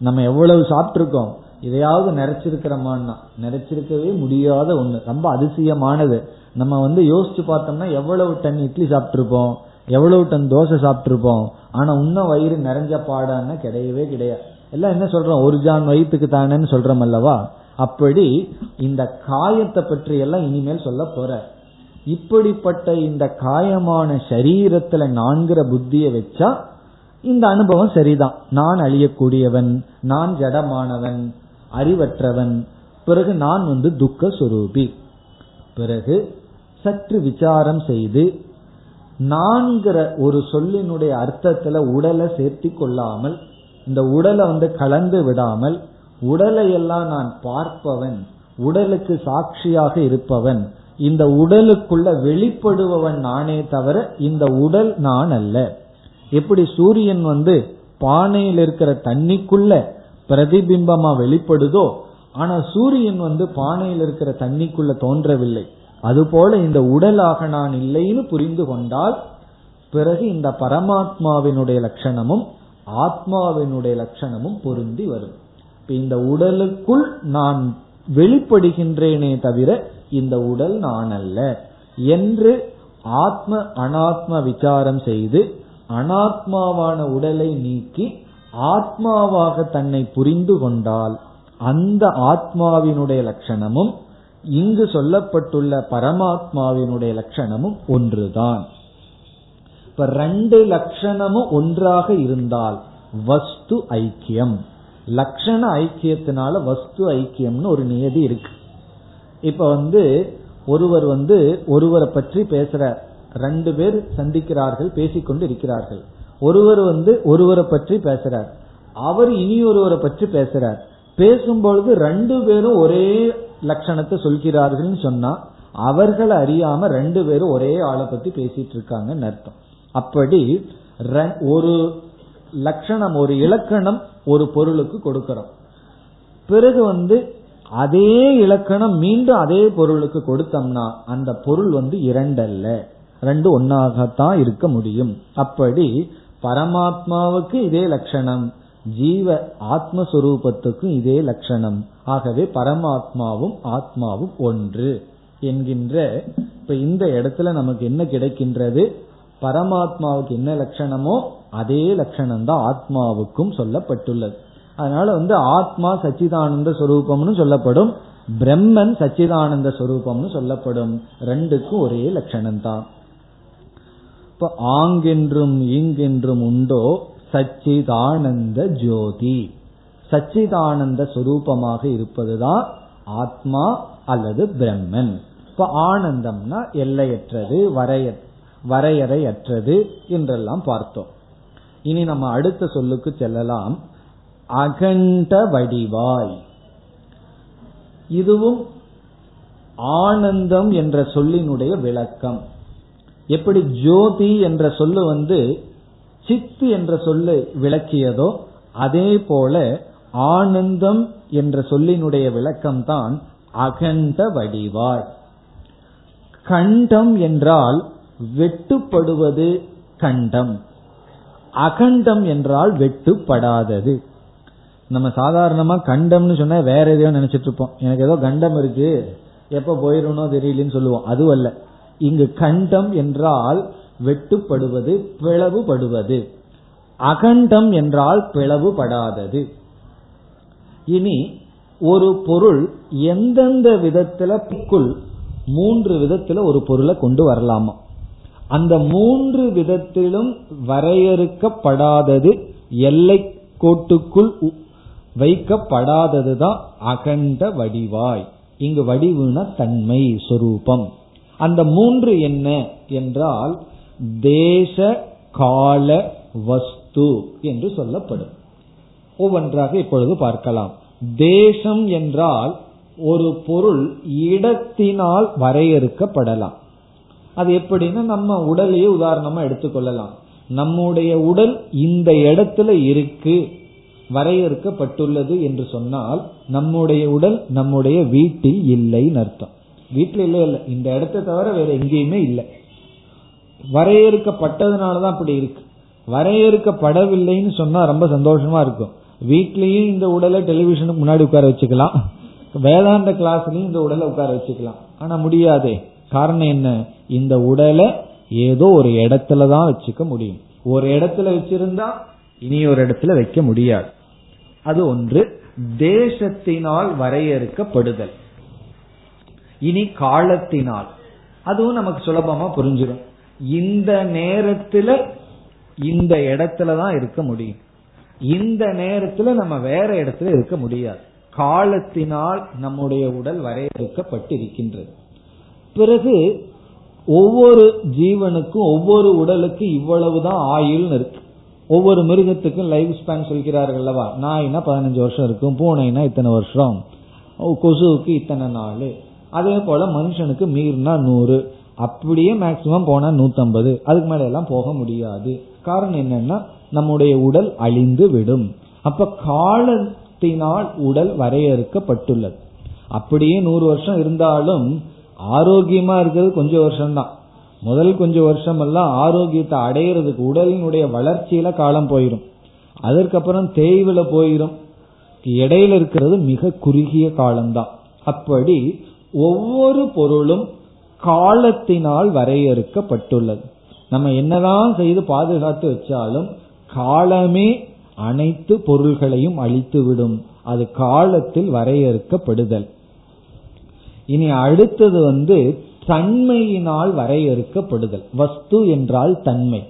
நம்ம எவ்வளவு சாப்பிட்டிருக்கோம் இதையாவது நிறைச்சிருக்கிறோமான்னா நிறைச்சிருக்கவே முடியாத ஒண்ணு. ரொம்ப அதிசயமானது. நம்ம வந்து யோசிச்சு பார்த்தோம்னா எவ்வளவு டன் இட்லி சாப்பிட்டிருப்போம் எவ்வளவு டன் தோசை சாப்பிட்டிருப்போம் ஆனா உன்ன வயிறு நிறைஞ்ச பாடான்னா கிடையவே கிடையாது. எல்லாம் என்ன சொல்றோம்? ஒரு ஜான் வயிற்றுக்கு தானேன்னு சொல்றோம் அல்லவா? அப்படி இந்த காயத்தை பற்றி எல்லாம் இனிமேல் சொல்ல போற. இப்படிப்பட்ட இந்த காயமான சரீரத்துல நான்கிற புத்திய வச்சா இந்த அனுபவம் சரிதான். நான் அழியக்கூடியவன் நான் ஜடமானவன் அறிவற்றவன் பிறகு நான் வந்து துக்க சுரூபி. பிறகு சற்று விசாரம் செய்து நான்கிற ஒரு சொல்லினுடைய அர்த்தத்துல உடலை சேர்த்தி கொள்ளாமல் இந்த உடலை வந்து கலந்து விடாமல் உடலை எல்லாம் நான் பார்ப்பவன் உடலுக்கு சாட்சியாக இருப்பவன் இந்த உடலுக்குள்ள வெளிப்படுபவன் நானே தவிர இந்த உடல் நான் அல்ல. எப்படி சூரியன் வந்து பானையில் இருக்கிற தண்ணிக்குள்ள பிரதிபிம்பமா வெளிப்படுதோ ஆனா சூரியன் வந்து பானையில் இருக்கிற தண்ணிக்குள்ள தோன்றவில்லை. அதுபோல இந்த உடலாக நான் இல்லைன்னு புரிந்து கொண்டால் பிறகு இந்த பரமாத்மாவினுடைய லட்சணமும் ஆத்மாவினுடைய லட்சணமும் பொருந்தி வரும். இந்த உடலுக்குள் நான் வெளிப்படுகின்றேனே தவிர இந்த உடல் நான் அல்ல என்று ஆத்ம அனாத்ம விசாரம் செய்து அனாத்மாவான உடலை நீக்கி ஆத்மாவாக தன்னை புரிந்து கொண்டால் அந்த ஆத்மாவினுடைய லட்சணமும் இங்கு சொல்லப்பட்டுள்ள பரமாத்மாவினுடைய லட்சணமும் ஒன்றுதான். இப்ப ரெண்டு லட்சணமும் ஒன்றாக இருந்தால் வஸ்து ஐக்கியம். லட்சண ஐக்கியத்தினால வஸ்து ஐக்கியம்னு ஒரு நியதி இருக்கு. இப்ப வந்து ஒருவர் வந்து ஒருவரை பற்றி பேசுற ரெண்டு பேர் சந்திக்கிறார்கள் பேசிக்கொண்டு இருக்கிறார்கள். ஒருவர் வந்து ஒருவரை பற்றி பேசுறார். அவர் இனி ஒருவரை பற்றி பேசுறார். பேசும்பொழுது ரெண்டு பேரும் ஒரே லட்சணத்தை சொல்கிறார்கள் சொன்னா அவர்களை அறியாம ரெண்டு பேரும் ஒரே ஆளை பத்தி பேசிட்டு இருக்காங்கன்னு அர்த்தம். அப்படி ஒரு லட்சணம் ஒரு இலக்கணம் ஒரு பொருளுக்கு கொடுக்கிறோம். பிறகு வந்து அதே இலக்கணம் மீண்டும் அதே பொருளுக்கு கொடுத்தோம்னா அந்த பொருள் வந்து இரண்டல்ல. ரெண்டு ஒன்னாகத்தான் இருக்க முடியும். அப்படி பரமாத்மாவுக்கு இதே லட்சணம் ஜீவ ஆத்மஸ்வரூபத்துக்கும் இதே லட்சணம். ஆகவே பரமாத்மாவும் ஆத்மாவும் ஒன்று. என்கின்ற இப்ப இந்த இடத்துல நமக்கு என்ன கிடைக்கின்றது? பரமாத்மாவுக்கு என்ன லட்சணமோ அதே லட்சணம் தான் ஆத்மாவுக்கும் சொல்லப்பட்டுள்ளது. அதனால வந்து ஆத்மா சச்சிதானந்த சொரூபம்னு சொல்லப்படும் பிரம்மன் சச்சிதானந்த சொரூபம்னு சொல்லப்படும் ரெண்டுக்கும் ஒரே லட்சணம் தான் இப்ப ஆங்கென்றும் இங்கென்றும் உண்டோ சச்சிதானந்த ஜோதி. சச்சிதானந்த சொரூபமாக இருப்பதுதான் ஆத்மா அல்லது பிரம்மன். இப்ப ஆனந்தம்னா எல்லையற்றது வரைய வரையறையற்றது என்றெல்லாம் பார்த்தோம். இனி நம்ம அடுத்த சொல்லுக்கு செல்லலாம். அகண்ட வடிவாய். இதுவும் ஆனந்தம் என்ற சொல்லினுடைய விளக்கம். எப்படி ஜோதி என்ற சொல்லு வந்து சித்து என்ற சொல்லு விளக்கியதோ அதே போல ஆனந்தம் என்ற சொல்லினுடைய விளக்கம்தான் அகண்ட வடிவாய். கண்டம் என்றால் வெட்டுப்படுவது கண்டம். அகண்டம் என்றால் வெட்டுப்படாதது. நம்ம சாதாரணமா கண்டம்னு சொன்னா வேற எதையோ நினைச்சிட்டு இருப்போம். எனக்கு ஏதோ கண்டம் இருக்கு எப்ப போயிடணும் தெரியலன்னு சொல்லுவோம். அதுவல்ல இங்கு கண்டம் என்றால் வெட்டுப்படுவது பிளவுபடுவது. அகண்டம் என்றால் பிளவுபடாதது. இனி ஒரு பொருள் எந்தெந்த விதத்துல புக்குள் மூன்று விதத்துல ஒரு பொருளை கொண்டு வரலாமா? அந்த மூன்று விதத்திலும் வரையறுக்கப்படாதது எல்லை கோட்டுக்குள் வைக்கப்படாததுதான் அகண்ட வடிவாய். இங்கு வடிவுன தன்மை சொரூபம். அந்த மூன்று என்ன என்றால் தேச கால வஸ்து என்று சொல்லப்படும். ஒவ்வொன்றாக இப்பொழுது பார்க்கலாம். தேசம் என்றால் ஒரு பொருள் இடத்தினால் வரையறுக்கப்படலாம். அது எப்படின்னா நம்ம உடலையே உதாரணமா எடுத்துக்கொள்ளலாம். நம்முடைய உடல் இந்த இடத்துல இருக்கு வரையறுக்கப்பட்டுள்ளது என்று சொன்னால் நம்முடைய உடல் நம்முடைய வீட்டில் இல்லைன்னு அர்த்தம். வீட்டில் இல்லை இல்லை. இந்த இடத்த தவிர வேற எங்கேயுமே இல்லை. வரையறுக்கப்பட்டதுனாலதான் அப்படி இருக்கு. வரையறுக்கப்படவில்லைன்னு சொன்னா ரொம்ப சந்தோஷமா இருக்கும். வீட்லயும் இந்த உடலை டெலிவிஷனுக்கு முன்னாடி உட்கார வச்சுக்கலாம். வேதாந்த கிளாஸ்லயும் இந்த உடலை உட்கார வச்சுக்கலாம். ஆனா முடியாதே. காரணம் என்ன? இந்த உடலை ஏதோ ஒரு இடத்துல தான் வச்சுக்க முடியும். ஒரு இடத்துல வச்சிருந்தா இனி ஒரு இடத்துல வைக்க முடியாது. அது ஒன்று தேசத்தினால் வரையறுக்கப்படுதல். இனி காலத்தினால். அதுவும் நமக்கு சுலபமா புரிஞ்சிடும். இந்த நேரத்துல இந்த இடத்துல தான் இருக்க முடியும். இந்த நேரத்துல நம்ம வேற இடத்துல இருக்க முடியாது. காலத்தினால் நம்முடைய உடல் வரையறுக்கப்பட்டு இருக்கின்றது பிறகு ஒவ்வொரு ஜீவனுக்கும் ஒவ்வொரு உடலுக்கும் இவ்வளவுதான் ஆயுள்னு இருக்கு. ஒவ்வொரு மிருகத்துக்கும் லைஃப் ஸ்பேன் சொல்கிறார்கள் அல்லவா? நாய்னா பதினஞ்சு வருஷம் இருக்கும் பூனைனா இத்தனை வருஷம் கொசுவுக்கு இத்தனை நாள். அதே போல மனுஷனுக்கு மீறினா நூறு அப்படியே மேக்சிமம் போனா நூத்தம்பது. அதுக்கு மேல எல்லாம் போக முடியாது. காரணம் என்னன்னா நம்முடைய உடல் அழிந்து விடும். அப்ப காலத்தினால் உடல் வரையறுக்கப்பட்டுள்ளது. அப்படியே நூறு வருஷம் இருந்தாலும் ஆரோக்கியமா இருக்கிறது கொஞ்சம் வருஷம்தான். முதல் கொஞ்சம் வருஷம் எல்லாம் ஆரோக்கியத்தை அடையிறதுக்கு உடலினுடைய வளர்ச்சியில காலம் போயிடும் அதற்கப்புறம் தேய்வில் போயிடும் இடையில இருக்கிறது மிக குறுகிய காலம்தான். அப்படி ஒவ்வொரு பொருளும் காலத்தினால் வரையறுக்கப்பட்டுள்ளது. நம்ம என்னதான் செய்து பாதுகாத்து வச்சாலும் காலமே அனைத்து பொருள்களையும் அழித்துவிடும். அது காலத்தில் வரையறுக்கப்படுதல். இனி அடுத்தது வந்து தன்மையினால் வரையறுக்கப்படுதல். வஸ்து என்றால் தன்மை.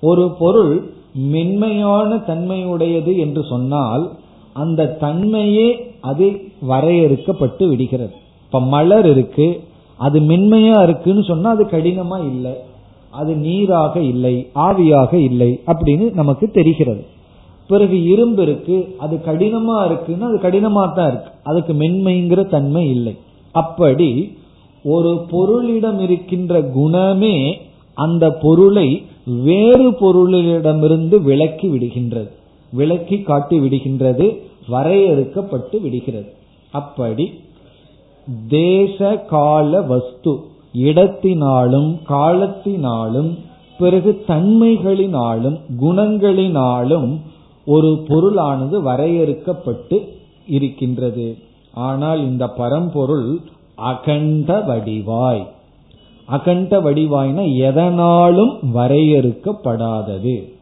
ஒரு பொருள் மென்மையான தன்மையுடையது என்று சொன்னால் அந்த தன்மையே அது வரையறுக்கப்பட்டு விடுகிறது. இப்ப மலர் இருக்கு அது மென்மையா இருக்குன்னு சொன்னா அது கடினமா இல்லை. அது நீராக இல்லை ஆவியாக இல்லை அப்படின்னு நமக்கு தெரிகிறது. பிறகு இரும்பு இருக்கு அது கடினமா இருக்குன்னா அது கடினமா தான் இருக்கு. அதுக்கு மென்மைங்கிற தன்மை இல்லை. அப்படி ஒரு பொருளிடம் இருக்கின்ற குணமே அந்த பொருளை வேறு பொருளிடமிருந்து விலக்கி விடுகின்றது. விலக்கி காட்டி விடுகின்றது வரையறுக்கப்பட்டு விடுகிறது. அப்படி தேச கால வஸ்து இடத்தினாலும் காலத்தினாலும் பிறகு தன்மைகளினாலும் குணங்களினாலும் ஒரு பொருளானது வரையறுக்கப்பட்டு இருக்கின்றது. ஆனால் இந்த பரம்பொருள் அகண்ட வடிவாய். அகண்ட வடிவாய்னா எதனாலும் வரையறுக்கப்படாதது.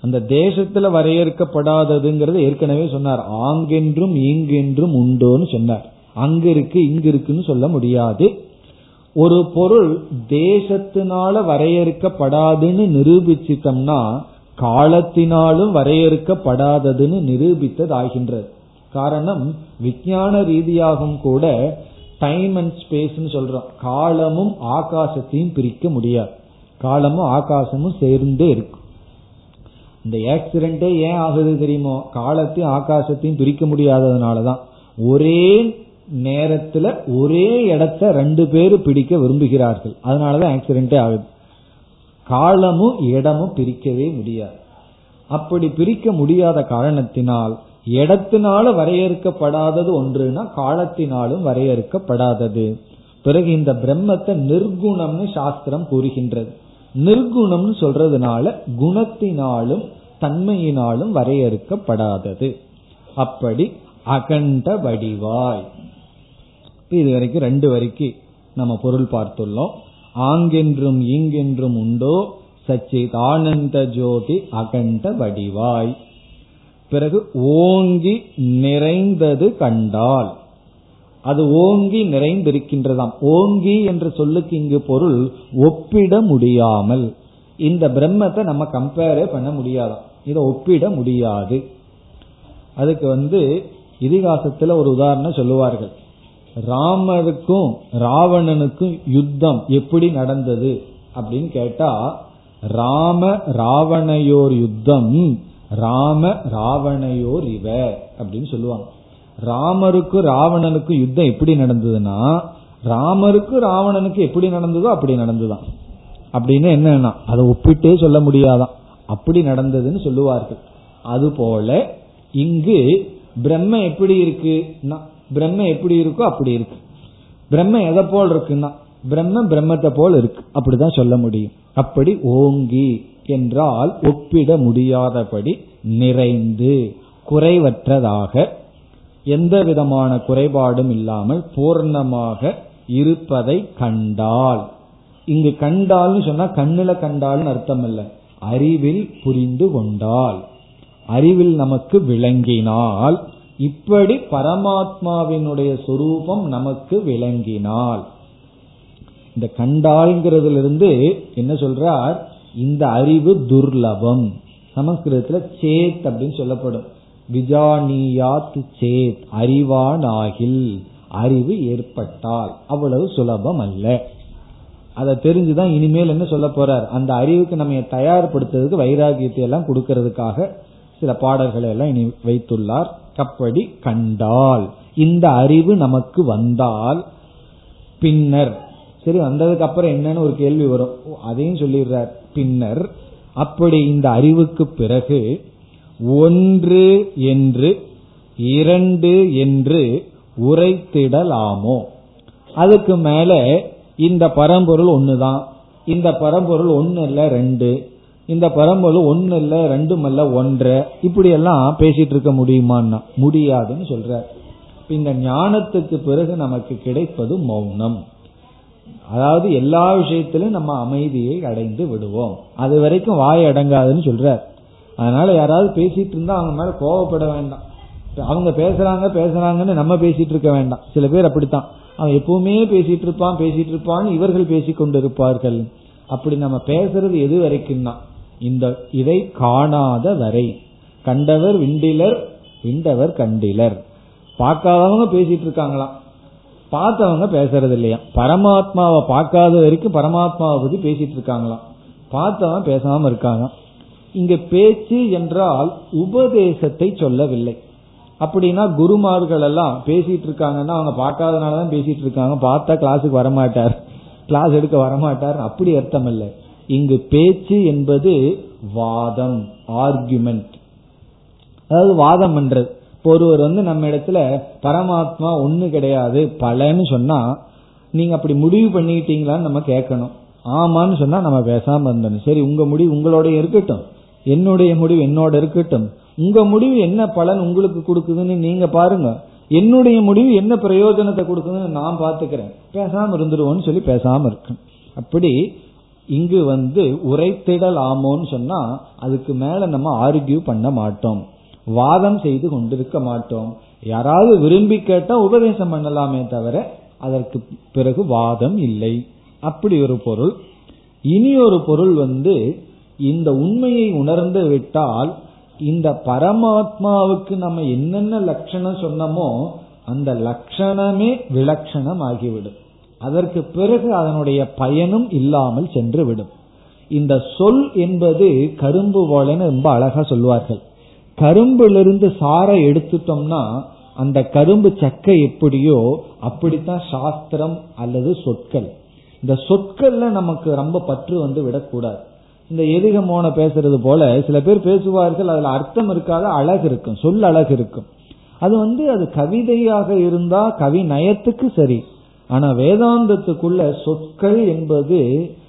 அந்த தேசத்துல வரையறுக்கப்படாததுங்கிறது ஏற்கனவே சொன்னார். ஆங்கென்றும் இங்கென்றும் உண்டோன்னு சொன்னார். அங்க இருக்கு இங்க இருக்குன்னு சொல்ல முடியாது. ஒரு பொருள் தேசத்தினால வரையறுக்கப்படாதுன்னு நிரூபிச்சிட்டோம்னா காலத்தினாலும் வரையறுக்கப்படாததுன்னு நிரூபித்தது ஆகின்றது காரணம் விஞ்ஞான ரீதியாகவும் கூட டைம் அண்ட் ஸ்பேஸ்னு சொல்றோம். காலமும் ஆகாசத்தையும் பிரிக்க முடியாது. காலமும் ஆகாசமும் சேர்ந்தே இருக்கும். இந்த ஆக்சிடென்டே ஏன் ஆகுது தெரியுமோ? காலத்தையும் ஆகாசத்தையும் பிரிக்க முடியாததுனாலதான். ஒரே நேரத்துல ஒரே இடத்த ரெண்டு பேரு பிடிக்க விரும்புகிறார்கள். அதனாலதான் ஆக்சிடென்டே ஆகுது. காலமும் இடமும் பிரிக்கவே முடியாது. அப்படி பிரிக்க முடியாத காரணத்தினால் இடத்தினால வரையறுக்கப்படாதது ஒன்றுனா காலத்தினாலும் வரையறுக்கப்படாதது. பிறகு இந்த பிரம்மத்தை நிர்குணம்னு சாஸ்திரம் கூறுகின்றது. நிர்குணம்னு சொல்றதுனால குணத்தினாலும் தன்மையினாலும் வரையறுக்கப்படாதது. அப்படி அகண்ட வடிவாய். இது வரைக்கும் ரெண்டு வரைக்கும் நம்ம பொருள் பார்த்துள்ளோம். ஆங்கென்றும் இங்கென்றும் உண்டோ சச்சித் ஆனந்த ஜோதி அகண்ட வடிவாய். பிறகு ஓங்கி நிறைந்தது கண்டால். அது ஓங்கி நிறைந்திருக்கின்றதாம். ஓங்கி என்ற சொல்லுக்கு இங்கு பொருள் ஒப்பிட முடியாமல். இந்த பிரம்மத்தை நம்ம கம்பேரே பண்ண முடியாதாம். இதை ஒப்பிட முடியாது. அதுக்கு வந்து இதிகாசத்துல ஒரு உதாரணம் சொல்லுவார்கள். ராமருக்கும் ராவணனுக்கும் யுத்தம் எப்படி நடந்தது அப்படின்னு கேட்டா ராம ராவணையோர் யுத்தம் ராம ராவணையோர் இவ அப்படின்னு சொல்லுவாங்க. ராமருக்கு ராவணனுக்கு யுத்தம் எப்படி நடந்ததுன்னா ராமருக்கு ராவணனுக்கு எப்படி நடந்ததோ அப்படி நடந்துதான் அப்படின்னு என்னன்னா அதை ஒப்பிட்டே சொல்ல முடியாதான். அப்படி நடந்ததுன்னு சொல்லுவார்கள். அதுபோல இங்கு பிரம்ம எப்படி இருக்குன்னா பிரம்ம எப்படி இருக்கோ அப்படி இருக்கு. பிரம்ம எதை போல் இருக்குன்னா பிரம்ம பிரம்மத்தை போல் இருக்கு. அப்படிதான் சொல்ல முடியும். அப்படி ஓங்கி என்றால் ஒப்பிட முடியாதபடி நிறைந்து குறைவற்றதாக எந்த விதமான குறைபாடும் இல்லாமல் பூர்ணமாக இருப்பதை கண்டால். இங்கு கண்டால்னு சொன்னா கண்ணுல கண்டால்னு அர்த்தம் இல்லை அறிவில் புரிந்து கொண்டால். அறிவில் நமக்கு விளங்கினால். இப்படி பரமாத்மாவினுடைய சொரூபம் நமக்கு விளங்கினால். இந்த கண்டால்ங்கிறதுல இருந்து என்ன சொல்றார்? இந்த அறிவு துர்லபம். சமஸ்கிருதத்துல சேத் அப்படின்னு சொல்லப்படும். விஜானியாத் சேத் அறிவானாகில் அறிவு ஏற்பட்டால். அவ்வளவு சுலபம் அல்ல. அதை தெரிஞ்சுதான் இனிமேல் என்ன சொல்ல போறார்? அந்த அறிவுக்கு நம்ம தயார்படுத்துறதுக்கு வைராகியத்தை எல்லாம் கொடுக்கறதுக்காக சில பாடல்களை எல்லாம் இனி வைத்துள்ளார். அப்படி கண்டால். இந்த அறிவு நமக்கு வந்தால் பின்னர். சரி வந்ததுக்கு அப்புறம் என்னன்னு ஒரு கேள்வி வரும். அதையும் சொல்லிடுறார். பின்னர் அப்படி இந்த அறிவுக்கு பிறகு ஒன்று என்று இரண்டு என்று உரைத்திடலாமோ? அதுக்கு மேல இந்த பரம்பொருள் ஒண்ணுதான். இந்த பரம்பொருள் ஒன்னு இல்ல ரெண்டு. இந்த பரம்பொருள் ஒன்னு இல்ல ரெண்டும் அல்ல ஒன்றை இப்படி எல்லாம் பேசிட்டு இருக்க முடியுமான்னா? முடியாதுன்னு சொல்ற இந்த ஞானத்துக்கு பிறகு நமக்கு கிடைப்பது மௌனம். அதாவது எல்லா விஷயத்திலும் நம்ம அமைதியை அடைந்து விடுவோம். அது வரைக்கும் வாய் அடங்காதுன்னு சொல்றார் அதனால யாராவது பேசிட்டு இருந்தா அவங்க மேல கோவப்பட வேண்டாம். அவங்க பேசுறாங்க பேசுறாங்கன்னு நம்ம பேசிட்டு இருக்க வேண்டாம். சில பேர் அப்படித்தான். அவன் எப்பவுமே பேசிட்டு இருப்பான் பேசிட்டு இருப்பான்னு இவர்கள் பேசி கொண்டிருப்பார்கள். அப்படி நம்ம பேசுறது எது வரைக்கும்னா இந்த இதை காணாத வரை. கண்டவர் விண்டிலர் விண்டவர் கண்டிலர். பார்க்காதவங்க பேசிட்டு இருக்காங்களாம். பார்த்தவங்க பேசுறது இல்லையா பரமாத்மாவை பார்க்காத வரைக்கும் பரமாத்மாவை பத்தி பேசிட்டு இருக்காங்களாம். பார்த்தவன் பேசாம இருக்காங்க இங்க பேச்சு என்றால் உபதேசத்தை சொல்லவில்லை. அப்படின்னா குருமார்கள் எல்லாம் பேசிட்டு இருக்காங்கன்னா அவங்க பார்க்காதனாலதான் பேசிட்டு இருக்காங்க. பார்த்தா கிளாஸுக்கு வரமாட்டார். கிளாஸ் எடுக்க வரமாட்டார் அப்படி அர்த்தம் இல்லை. இங்கு பேச்சு என்பது வாதம் ஆர்குமெண்ட் அதாவது வாதம் பண்றது ஒருவர் வந்து நம்ம இடத்துல பரமாத்மா ஒண்ணு கிடையாது பலன்னு சொன்னா நீங்க அப்படி முடிவு பண்ணிட்டீங்களான்னு நம்ம கேட்கணும். ஆமான்னு சொன்னா நம்ம பேசாம இருந்தோம் சரி உங்க முடிவு உங்களோட இருக்கட்டும். என்னுடைய முடிவு என்னோட இருக்கட்டும். உங்க முடிவு என்ன பலன் உங்களுக்கு கொடுக்குதுன்னு நீங்க பாருங்க. என்னுடைய முடிவு என்ன பிரயோஜனத்தை கொடுக்குதுன்னு நான் பாத்துக்கிறேன் பேசாம இருந்துருவோம்னு சொல்லி பேசாம இருக்கு அப்படி இங்கு வந்து உரைத்திடல் ஆமோன்னு சொன்னா அதுக்கு மேல நம்ம ஆர்கியூ பண்ண மாட்டோம். வாதம் செய்து கொண்டிருக்க மாட்டோம். யாராவது விரும்பி கேட்டா உபதேசம் பண்ணலாமே தவிர அதற்கு பிறகு வாதம் இல்லை. அப்படி ஒரு பொருள். இனி ஒரு பொருள் வந்து இந்த உண்மையை உணர்ந்து விட்டால் இந்த பரமாத்மாவுக்கு நம்ம என்னென்ன லட்சணம் சொன்னமோ அந்த லட்சணமே விலட்சணம் ஆகிவிடும் அதற்கு பிறகு அதனுடைய பயனும் இல்லாமல் சென்று விடும் இந்த சொல் என்பது கரும்பு போலன்னு ரொம்ப அழகா சொல்வார்கள். கரும்பிலிருந்து சாரை எடுத்துட்டோம்னா அந்த கரும்பு சக்கை எப்படியோ அப்படித்தான் சாஸ்திரம் அல்லது சொற்கள். இந்த சொற்கள்ல நமக்கு ரொம்ப பற்று வந்து விடக்கூடாது. இந்த எதிக மோன பேசுறது போல சில பேர் பேசுவார்கள் அதுல அர்த்தம் இருக்காத அழகு இருக்கும் சொல் அழகு இருக்கும். அது வந்து அது கவிதையாக இருந்தா கவி நயத்துக்கு சரி. ஆனா வேதாந்தத்துக்குள்ள சொற்கள் என்பது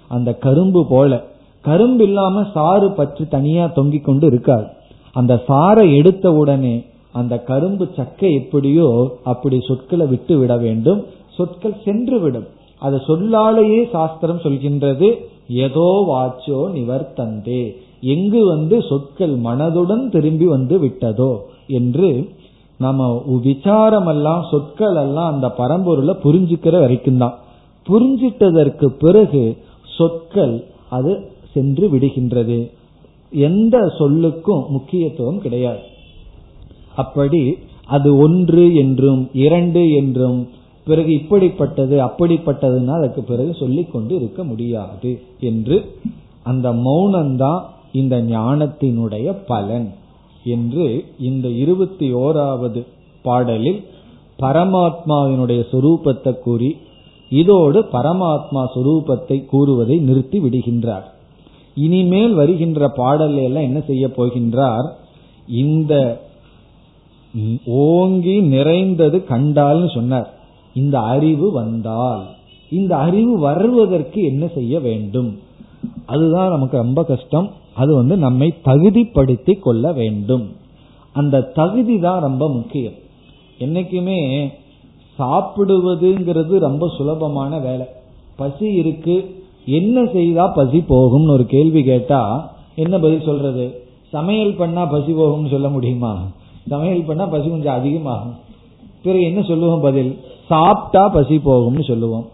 அந்த கரும்பு போல. கரும்பு இல்லாம சாறு பற்றி தனியா தொங்கிக் கொண்டு இருக்காது. அந்த சாரை எடுத்த உடனே அந்த கரும்பு சக்கை எப்படியோ அப்படி சொற்களை விட்டு விட வேண்டும். சொற்கள் சென்று விடும். அது சொல்லாலேயே சாஸ்திரம் சொல்கின்றது ஏதோ வாச்சோ நிவர்த்தந்தே. எங்கு வந்து சொற்கள் மனதுடன் திரும்பி வந்து விட்டதோ? என்று நம்ம விசாரம் எல்லாம் சொற்கள் எல்லாம் அந்த பரம்பொருளை புரிஞ்சுக்கிற வரைக்கும் தான். புரிஞ்சிட்டதற்கு பிறகு சொற்கள் அது சென்று விடுகின்றது. எந்த சொல்லுக்கும் முக்கியத்துவம் கிடையாது. அப்படி அது ஒன்று என்றும் இரண்டு என்றும் பிறகு இப்படிப்பட்டது அப்படிப்பட்டதுன்னா அதுக்கு பிறகு சொல்லிக் கொண்டு இருக்க முடியாது என்று அந்த மௌனம்தான் இந்த ஞானத்தினுடைய பலன் என்று இந்த இருபத்தி ஓராவது பாடலில் பரமாத்மாவினுடைய சுரூபத்தை கூறி இதோடு பரமாத்மா சுரூபத்தை கூறுவதை நிறுத்தி விடுகின்றார். இனிமேல் வருகின்ற பாடல்ல எல்லாம் என்ன செய்ய போகின்றார்? இந்த ஓங்கி நிறைந்தது கண்டால்னு சொன்னார். இந்த அறிவு வந்தால் இந்த அறிவு வருவதற்கு என்ன செய்ய வேண்டும்? அதுதான் நமக்கு ரொம்ப கஷ்டம். அது வந்து நம்மை தகுதிப்படுத்தி கொள்ள வேண்டும். அந்த தகுதி தான் ரொம்ப முக்கியம். என்னைக்குமே சாப்பிடுவதுங்கிறது ரொம்ப சுலபமான வேலை. பசி இருக்கு என்ன செய்தா பசி போகும்னு ஒரு கேள்வி கேட்டா என்ன பதில் சொல்றது? சமையல் பண்ணா பசி போகும்னு சொல்ல முடியுமா? சமையல் பண்ணா பசி கொஞ்சம் அதிகமாகும் பிறகு என்ன சொல்லுவோம் பதில்? சாப்பிட்டா பசி போகும்னு சொல்லுவோம்.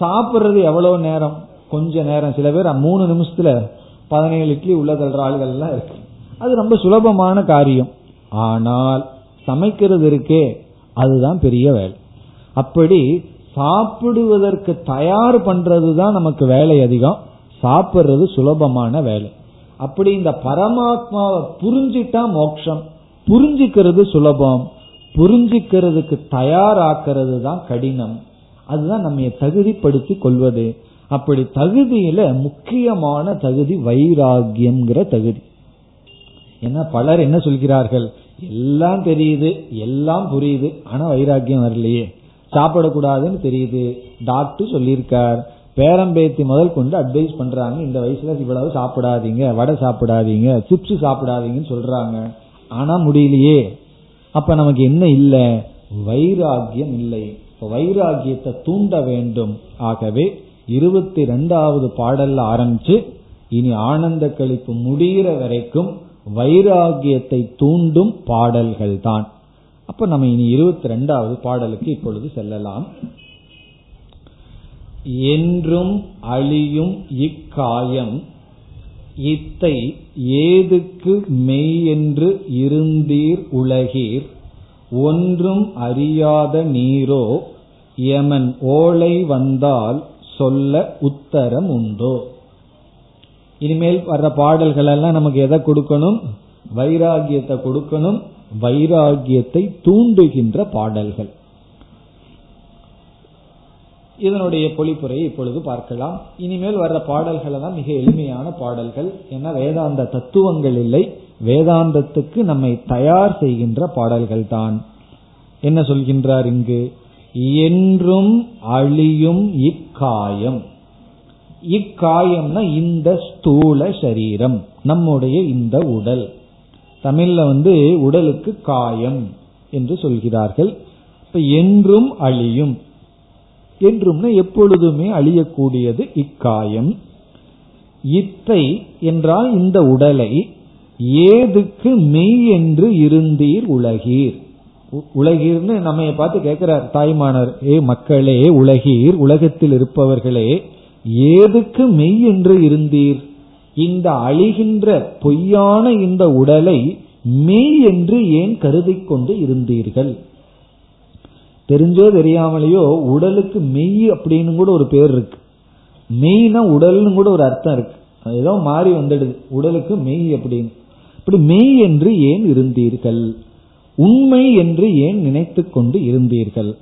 சாப்பிடுறது எவ்வளவு நேரம்? கொஞ்ச நேரம். சில பேர் மூணு நிமிஷத்துல பதினேழு இட்லி உள்ள தள்ளுற ஆள்கள் எல்லாம் இருக்கு. அது ரொம்ப சுலபமான காரியம். ஆனால் சமைக்கிறது இருக்கே அதுதான் பெரிய வேலை. அப்படி சாப்பிடுவதற்கு தயார் பண்றது தான் நமக்கு வேலை அதிகம். சாப்பிடுறது சுலபமான வேலை. அப்படி இந்த பரமாத்மாவை புரிஞ்சிட்டா மோட்சம். புரிஞ்சுக்கிறது சுலபம். புரிஞ்சுக்கிறதுக்கு தயாராக்கிறது தான் கடினம். அதுதான் நம்ம தகுதிப்படுத்தி கொள்வது. அப்படி தகுதியில முக்கியமான தகுதி வைராகியம்ங்கிற தகுதி. ஏன்னா பலர் என்ன சொல்கிறார்கள்? எல்லாம் தெரியுது எல்லாம் புரியுது ஆனா வைராகியம் வரலையே. சாப்பிடக்கூடாதுன்னு தெரியுது. டாக்டர் சொல்லியிருக்கார். பேரம்பேத்தி முதல் கொண்டு அட்வைஸ் பண்றாங்க. இந்த வயசுல இவ்வளவு சாப்பிடாதீங்க வடை சாப்பிடாதீங்க சிப்ஸ் சாப்பிடாதீங்கன்னு சொல்றாங்க. ஆனா முடியலையே. அப்ப நமக்கு என்ன இல்லை? வைராகியம் இல்லை. வைராகியத்தை தூண்ட வேண்டும். ஆகவே இருபத்தி ரெண்டாவது பாடல்ல ஆரம்பிச்சு இனி ஆனந்த கழிப்பு முடிகிற வரைக்கும் வைராகியத்தை தூண்டும் பாடல்கள் தான். அப்ப நம்ம இனி இருபத்தி ரெண்டாவது பாடலுக்கு இப்பொழுது செல்லலாம். என்றும் அழியும் இக்காயம் இத்தை ஏதுக்கு மெய் என்று இருந்தீர் உலகீர் ஒன்றும் அறியாத நீரோ யமன் ஓலை வந்தால் சொல்ல உத்தரம் உண்டோ. இனிமேல் வர்ற பாடல்கள் எல்லாம் நமக்கு எதை கொடுக்கணும்? வைராகியத்தை கொடுக்கணும். வைராகியத்தை தூண்டுகின்ற பாடல்கள். இதனுடைய பொழிப்புரையை இப்பொழுது பார்க்கலாம். இனிமேல் வர்ற பாடல்கள் எல்லாம் மிக எளிமையான பாடல்கள். ஏன்னா வேதாந்த தத்துவங்கள் இல்லை. வேதாந்தத்துக்கு நம்மை தயார் செய்கின்ற பாடல்கள் தான். என்ன சொல்கின்றார் இங்கு? என்றும் அழியும் இக்காயம். இக்காயம்னா இந்த ஸ்தூல சரீரம் நம்முடைய இந்த உடல். தமிழ்ல வந்து உடலுக்கு காயம் என்று சொல்கிறார்கள். இப்ப என்றும் அழியும். என்றும்னா எப்பொழுதுமே அழியக்கூடியது இக்காயம். இத்தை என்றால் இந்த உடலை ஏதுக்கு மெய் என்று இருந்தீர் உலகீர். உலகீர்னு நம்ம பார்த்து கேட்கிறார் தாய்மானர் ஏ மக்களே உலகீர் உலகத்தில் இருப்பவர்களே ஏதுக்கு மெய் என்று இருந்தீர்? இந்த அழிகின்ற பொய்யான இந்த உடலை மெய் என்று ஏன் கருதி கொண்டு இருந்தீர்கள்? தெரிஞ்சோ தெரியாமலேயோ உடலுக்கு மெய் அப்படின்னு கூட ஒரு பேர் இருக்கு. மெய்னா உடல்னு கூட ஒரு அர்த்தம் இருக்கு. ஏதோ மாறி வந்துடுது. உடலுக்கு மெய் அப்படின்னு. இப்படி மெய் என்று ஏன் இருந்தீர்கள்? உண்மை என்று ஏன் நினைத்து கொண்டு இருந்தீர்கள்?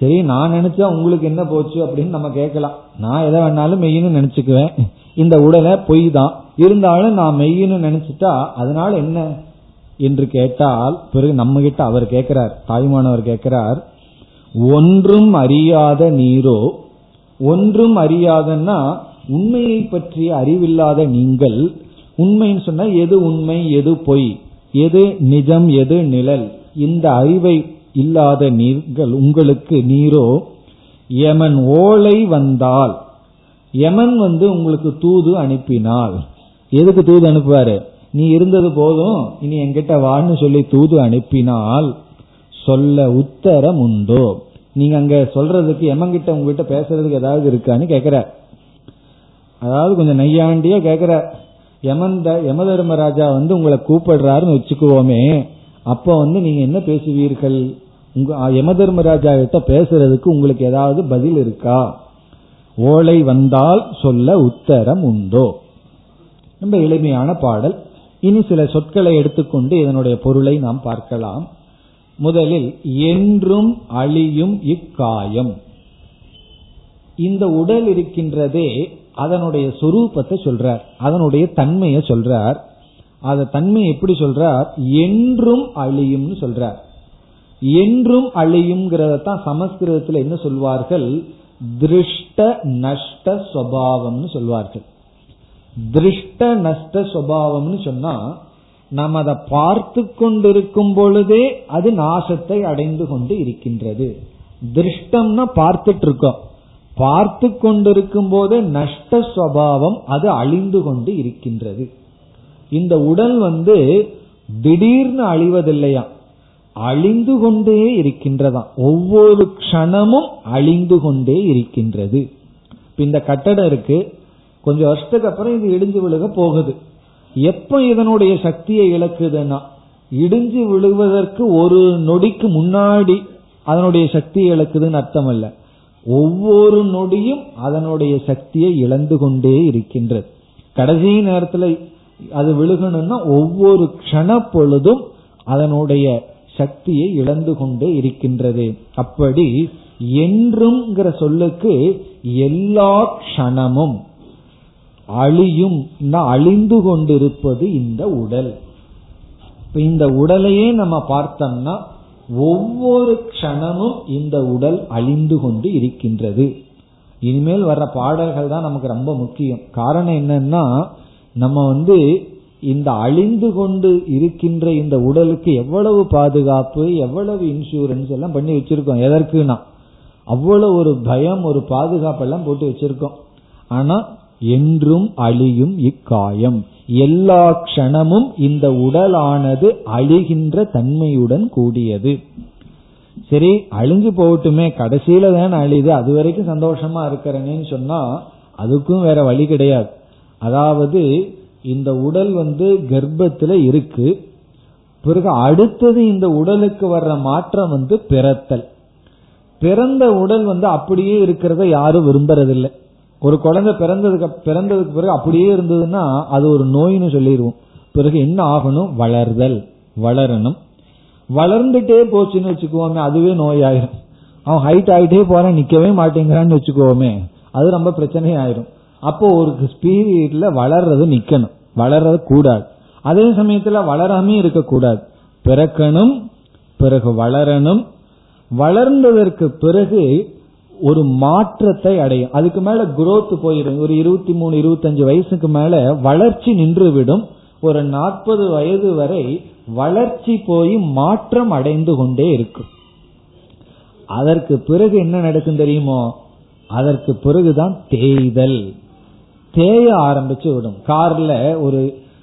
சரி நான் நினைச்சா உங்களுக்கு என்ன போச்சு அப்படின்னு நம்ம கேட்கலாம். நான் எதை வேணாலும் மெய்ன்னு நினைச்சுக்குவேன். இந்த உடலை பொய் தான். இருந்தாலும் நான் மெய்ன்னு நினைச்சிட்டா அதனால என்ன? என்று கேட்டால் பிறகு நம்ம கிட்ட அவர் கேட்கிறார் தாய்மானவர் கேட்கிறார் ஒன்றும் அறியாத நீரோ ஒன்றும் அறியாதன்னா உண்மையை பற்றிய அறிவில்லாத நீங்கள் உண்மைன்னு சொன்னா எது உண்மை எது பொய் எது நிஜம் எது நிழல் இந்த அறிவை இல்லாத நீங்கள் உங்களுக்கு நீரோ யமன் ஓலை வந்தால் யமன் வந்து உங்களுக்கு தூது அனுப்பினால். எதுக்கு தூது அனுப்புவாரு? நீ இருந்தது போதும் இனி என்கிட்ட வான்னு சொல்லி தூது அனுப்பினால் சொல்ல உத்தரம் உண்டோ? நீங்க அங்க சொல்றதுக்கு எமங்கிட்ட உங்ககிட்ட பேசுறதுக்கு ஏதாவது இருக்கான்னு கேக்குற. அதாவது கொஞ்சம் நையாண்டியா கேக்குற. யமந்த யம தர்மராஜா வந்து உங்களை கூப்பிடுறாருன்னு வச்சுக்குவோமே அப்ப வந்து நீங்க என்ன பேசுவீர்கள்? உங்க யம தர்மராஜா கிட்ட பேசுறதுக்கு உங்களுக்கு ஏதாவது பதில் இருக்கா? ஓலை வந்தால் சொல்ல உத்தரம் உண்டோ? ரொம்ப எளிமையான பாடல். இனி சில சொற்களை எடுத்துக்கொண்டு இதனுடைய பொருளை நாம் பார்க்கலாம். முதலில் என்றும் அழியும் இக்காயம். இந்த உடல் இருக்கின்றதே அதனுடைய சொரூபத்தை சொல்றார் அதனுடைய தன்மையை சொல்றார். அத தன்மை எப்படி சொல்றார்? என்றும் அழியும்னு சொல்றார். என்றும் அழியும்ங்கிறதான் சமஸ்கிருதத்தில் என்ன சொல்வார்கள்? திருஷ்ட நஷ்ட சுவாவம்னு சொல்வார்கள். திருஷ்ட நஷ்ட சுவாவம்னு சொன்னா நாம் அதை பார்த்து கொண்டிருக்கும் பொழுதே அது நாசத்தை அடைந்து கொண்டு இருக்கின்றது. திருஷ்டம்னா பார்த்துட்டு இருக்கோம் பார்த்து கொண்டிருக்கும் போதே நஷ்ட சுவாவம் அது அழிந்து கொண்டு இருக்கின்றது. இந்த உடல் வந்து திடீர்னு அழிவதில்லையா அழிந்து கொண்டே இருக்கின்றதாம். ஒவ்வொரு க்ஷணமும் அழிந்து கொண்டே இருக்கின்றது இந்த கட்டடம் இருக்கு. கொஞ்சம் வருஷத்துக்கு அப்புறம் இது இடிஞ்சு விழுக போகுது. எப்ப இதனுடைய சக்தியை இழக்குதுன்னா இடிஞ்சு விழுவதற்கு ஒரு நொடிக்கு முன்னாடி அதனுடைய சக்தியை இழக்குதுன்னு அர்த்தம் அல்ல. ஒவ்வொரு நொடியும் அதனுடைய சக்தியை இழந்து கொண்டே இருக்கின்றது. கடைசி நேரத்தில் அது விழுகணும்னா ஒவ்வொரு க்ஷண பொழுதும் அதனுடைய சக்தியை இழந்து கொண்டே இருக்கின்றது. அப்படி என்றும் சொல்லுக்கு எல்லா க்ஷணமும் அழியும் அழிந்து கொண்டிருப்பது இந்த உடல். இந்த உடலையே நம்ம பார்த்தோம்னா ஒவ்வொரு க்ஷணமும் இந்த உடல் அழிந்து கொண்டு இருக்கின்றது. இனிமேல் வர்ற பாடல்கள் தான் நமக்கு ரொம்ப முக்கியம். காரணம் என்னன்னா நம்ம வந்து இந்த அழிந்து கொண்டு இருக்கின்ற இந்த உடலுக்கு எவ்வளவு பாதுகாப்பு எவ்வளவு இன்சூரன்ஸ் எல்லாம் பண்ணி வச்சிருக்கோம். எதற்குனா அவ்வளவு ஒரு பயம் ஒரு பாதுகாப்பு எல்லாம் போட்டு வச்சிருக்கோம். ஆனா என்றும் அழியும் இக்காயம். எல்லா க்ஷணமும் இந்த உடலானது அழிகின்ற தன்மையுடன் கூடியது. சரி அழிஞ்சு போகட்டுமே. கடைசியில தான் அழிது அது வரைக்கும் சந்தோஷமா இருக்கிறேன்னு சொன்னா அதுக்கும் வேற வழி கிடையாது. அதாவது இந்த உடல் வந்து கர்ப்பத்துல இருக்கு. பிறகு அடுத்தது இந்த உடலுக்கு வர்ற மாற்றம் வந்து பிறத்தல். பிறந்த உடல் வந்து அப்படியே இருக்கிறத யாரும் விரும்புறதில்லை. ஒரு குழந்தை பிறந்ததுக்கு பிறந்ததுக்கு பிறகு அப்படியே இருந்ததுன்னா அது ஒரு நோயின்னு சொல்லிடுவோம். பிறகு என்ன ஆகணும்? வளர்தல் வளரணும். வளர்ந்துட்டே போச்சுன்னு வச்சுக்குவோமே அதுவே நோயாயிரும். அவன் ஹைட் ஆகிட்டே போறான் நிக்கவே மாட்டேங்கிறான்னு வச்சுக்கோமே அது ரொம்ப பிரச்சனை ஆயிரும் அப்போ ஒரு ஸ்பீரியட்ல வளர்றது நிக்கணும். வளர்றது கூடாது. அதே சமயத்துல வளராம இருக்கக்கூடாது. பிறக்கணும் பிறகு வளரணும். வளர்ந்ததற்கு பிறகு ஒரு மாற்றத்தை அடையும். அதுக்கு மேல குரோத் போயிடும் ஒரு இருபத்தி மூணு இருபத்தஞ்சு வயசுக்கு மேல வளர்ச்சி நின்று விடும் ஒரு நாற்பது வயது வரை வளர்ச்சி போய் மாற்றம் அடைந்து கொண்டே இருக்கும். அதற்கு பிறகு என்ன நடக்கும் தெரியுமோ? அதற்கு பிறகுதான் தேய்தல். தேய ஆரம்பிச்சு விடும். கார்ல ஒரு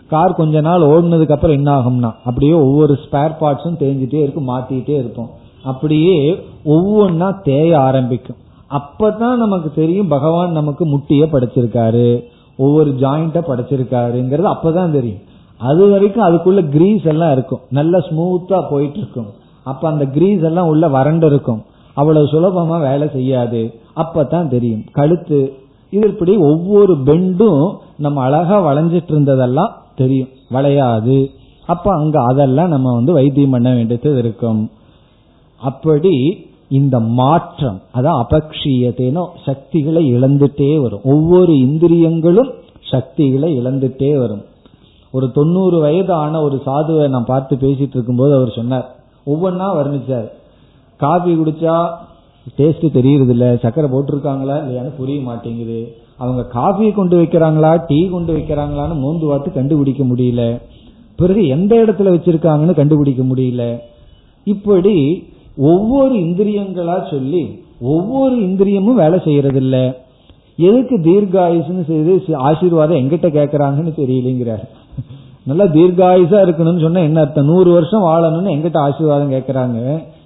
கார் கொஞ்ச நாள் ஓடுனதுக்கு அப்புறம் என்ன ஆகும்னா அப்படியே ஒவ்வொரு ஸ்பேர் பார்ட்ஸும் தேஞ்சிட்டே இருக்கும் மாத்திட்டே இருப்போம். அப்படியே ஒவ்வொன்னா தேய ஆரம்பிக்கும். அப்பதான் நமக்கு தெரியும் பகவான் நமக்கு முட்டிய படைச்சிருக்காரு ஒவ்வொரு ஜாயிண்ட படைச்சிருக்காருங்கிறது அப்பதான் தெரியும். அது வரைக்கும் அதுக்குள்ள கிரீஸ் எல்லாம் இருக்கும். நல்ல ஸ்மூத்தா போயிட்டு இருக்கும் அப்ப அந்த கிரீஸ் எல்லாம் உள்ள வறண்டு இருக்கும். அவ்வளவு சுலபமா வேலை செய்யாது. அப்பதான் தெரியும். கழுத்து இது இப்படி ஒவ்வொரு பெண்டும் நம்ம அழகா வளைஞ்சிட்டு இருந்ததெல்லாம் தெரியும். வளையாது. அப்ப அங்க அதெல்லாம் நம்ம வந்து வைத்தியம் பண்ண வேண்டியது இருக்கும். அப்படி இந்த மாற்றம் அதான் அபக்ஷீயத்தேனோ சக்திகளை இழந்துட்டே வரும். ஒவ்வொரு இந்திரியங்களும் சக்திகளை இழந்துட்டே வரும். ஒரு தொண்ணூறு வயது ஆன ஒரு சாதுவை நான் பார்த்து பேசிட்டு இருக்கும்போது அவர் சொன்னார். ஒவ்வொன்னா வர்ணிச்சார். காபி குடிச்சா டேஸ்ட் தெரியறது இல்ல சக்கரை போட்டிருக்காங்களா இல்லையான்னு புரிய மாட்டேங்குது. அவங்க காஃபி கொண்டு வைக்கிறாங்களா டீ கொண்டு வைக்கிறாங்களான்னு மோந்து பார்த்து கண்டுபிடிக்க முடியல. பிறகு எந்த இடத்துல வச்சிருக்காங்கன்னு கண்டுபிடிக்க முடியல. இப்படி ஒவ்வொரு இந்திரியங்களா சொல்லி ஒவ்வொரு இந்திரியமும் வேலை செய்யறது இல்ல எதுக்கு தீர்காயுசுன்னு செய்து ஆசீர்வாதம் எங்கிட்ட கேக்குறாங்கன்னு தெரியலங்கிறார். நல்லா தீர்காயுசா இருக்கணும்னு சொன்னா என்ன அர்த்தம்? நூறு வருஷம் வாழணும்னு எங்கிட்ட ஆசீர்வாதம் கேட்கறாங்க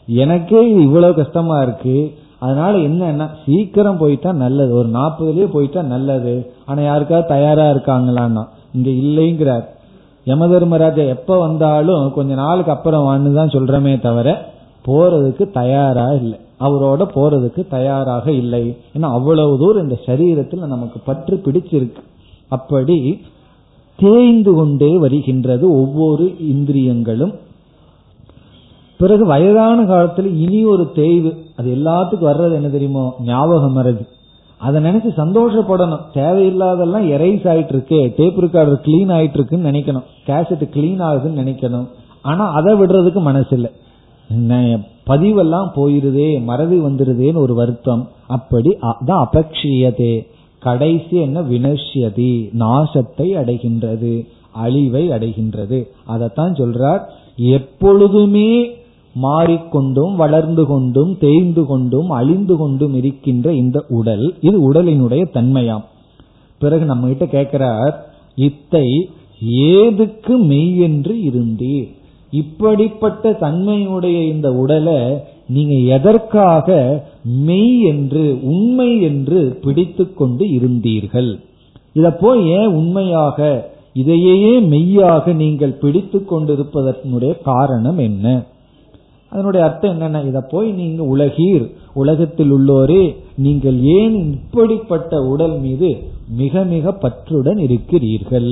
எனக்கே இவ்வளவு கஷ்டமா இருக்கு. அதனால என்னன்னா சீக்கிரம் போயிட்டா நல்லது. ஒரு நாற்பதுலயே போயிட்டா நல்லது. ஆனா யாருக்காவது தயாரா இருக்காங்களான்னா இங்க இல்லைங்கிறார். யம தர்மராஜா எப்ப வந்தாலும் கொஞ்ச நாளுக்கு அப்புறம் வான்னு தான் சொல்றமே தவிர போறதுக்கு தயாரா இல்லை. அவரோட போறதுக்கு தயாராக இல்லை. ஏன்னா அவ்வளவு தூரம் இந்த சரீரத்தில் நமக்கு பற்று பிடிச்சிருக்கு. அப்படி தேய்ந்து கொண்டே வருகின்றது ஒவ்வொரு இந்திரியங்களும். பிறகு வயதான காலத்துல இனி ஒரு தேய்வு. அது எல்லாத்துக்கும் வர்றது என்ன தெரியுமோ? ஞாபகம் மறதி அதை நினைச்சு சந்தோஷப்படணும். தேவையில்லாதெல்லாம் எரைஸ் ஆயிட்டு இருக்கு டேப் ரெக்கார்டர் கிளீன் ஆயிட்டு இருக்குன்னு நினைக்கணும். கேசட் கிளீன் ஆகுதுன்னு நினைக்கணும். ஆனா அதை விடுறதுக்கு மனசு இல்லை பதிவெல்லாம் போயிருதே மறதி வந்துருதேன்னு ஒரு வருத்தம். அப்படி அதான் அபக்ஷியதே. கடைசி என்ன? வினஷ்யதி. நாசத்தை அடைகின்றது. அழிவை அடைகின்றது. அதைத்தான் சொல்றார். எப்பொழுதுமே மாறிக்கொண்டும் வளர்ந்து கொண்டும் தேய்ந்து கொண்டும் அழிந்து கொண்டும் இருக்கின்ற இந்த உடல் இது உடலினுடைய தன்மையாம். பிறகு நம்ம கிட்ட கேட்கிறார் இத்தை ஏதுக்கு மெய் என்று இருந்தீர்? இப்படிப்பட்ட தன்மையுடைய இந்த உடலை நீங்க எதற்காக மெய் என்று உண்மை என்று பிடித்து கொண்டு இருந்தீர்கள்? இத போய் ஏன் உண்மையாக இதையே மெய்யாக நீங்கள் பிடித்து கொண்டிருப்பதனுடைய காரணம் என்ன? அதனுடைய அர்த்தம் என்னன்னா இத போய் நீங்க உலகீர் உலகத்தில் உள்ளோரே நீங்கள் ஏன் இப்படிப்பட்ட உடல் மீது மிக மிக பற்றுடன் இருக்கிறீர்கள்?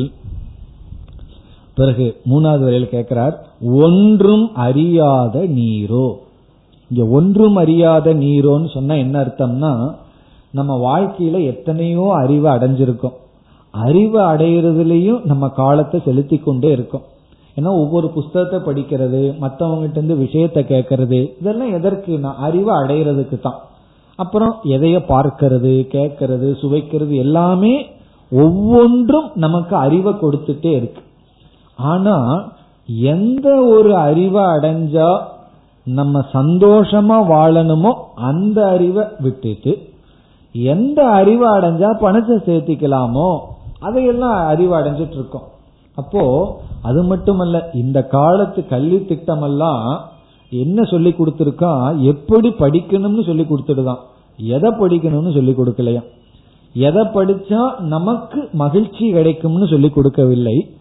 பிறகு மூணாவது வரையில் கேட்கிறார் ஒன்றும் அறியாத நீரோ? இங்க ஒன்றும் அறியாத நீரோன்னு சொன்னா என்ன அர்த்தம்னா நம்ம வாழ்க்கையில எத்தனையோ அறிவு அடைஞ்சிருக்கோம். அறிவு அடையிறதுலயும் நம்ம காலத்தை செலுத்தி கொண்டே இருக்கோம். ஏன்னா ஒவ்வொரு புஸ்தகத்தை படிக்கிறது மற்றவங்ககிட்ட இருந்து விஷயத்த கேட்கறது இதெல்லாம் எதற்கு நான் அறிவை அடையிறதுக்கு தான் அப்புறம் எதைய பார்க்கிறது கேட்கறது சுவைக்கிறது எல்லாமே ஒவ்வொன்றும் நமக்கு அறிவை கொடுத்துட்டே இருக்கு. ஆனா எந்த ஒரு அறிவை அடைஞ்சா நம்ம சந்தோஷமா வாழணுமோ அந்த அறிவை விட்டுட்டு எந்த அறிவை அடைஞ்சா பணத்தை சேர்த்திக்கலாமோ அதையெல்லாம் அறிவு அடைஞ்சிட்டு இருக்கோம் அப்போ அது மட்டுமல்ல இந்த காலத்து கல்வி திட்டம் எல்லாம் என்ன சொல்லி கொடுத்துருக்கா? எப்படி படிக்கணும்னு சொல்லி கொடுத்துடுதான். எதை படிக்கணும்னு சொல்லி கொடுக்கலையா? எதை படிச்சா நமக்கு மகிழ்ச்சி கிடைக்கும்னு சொல்லி கொடுக்கவில்லை.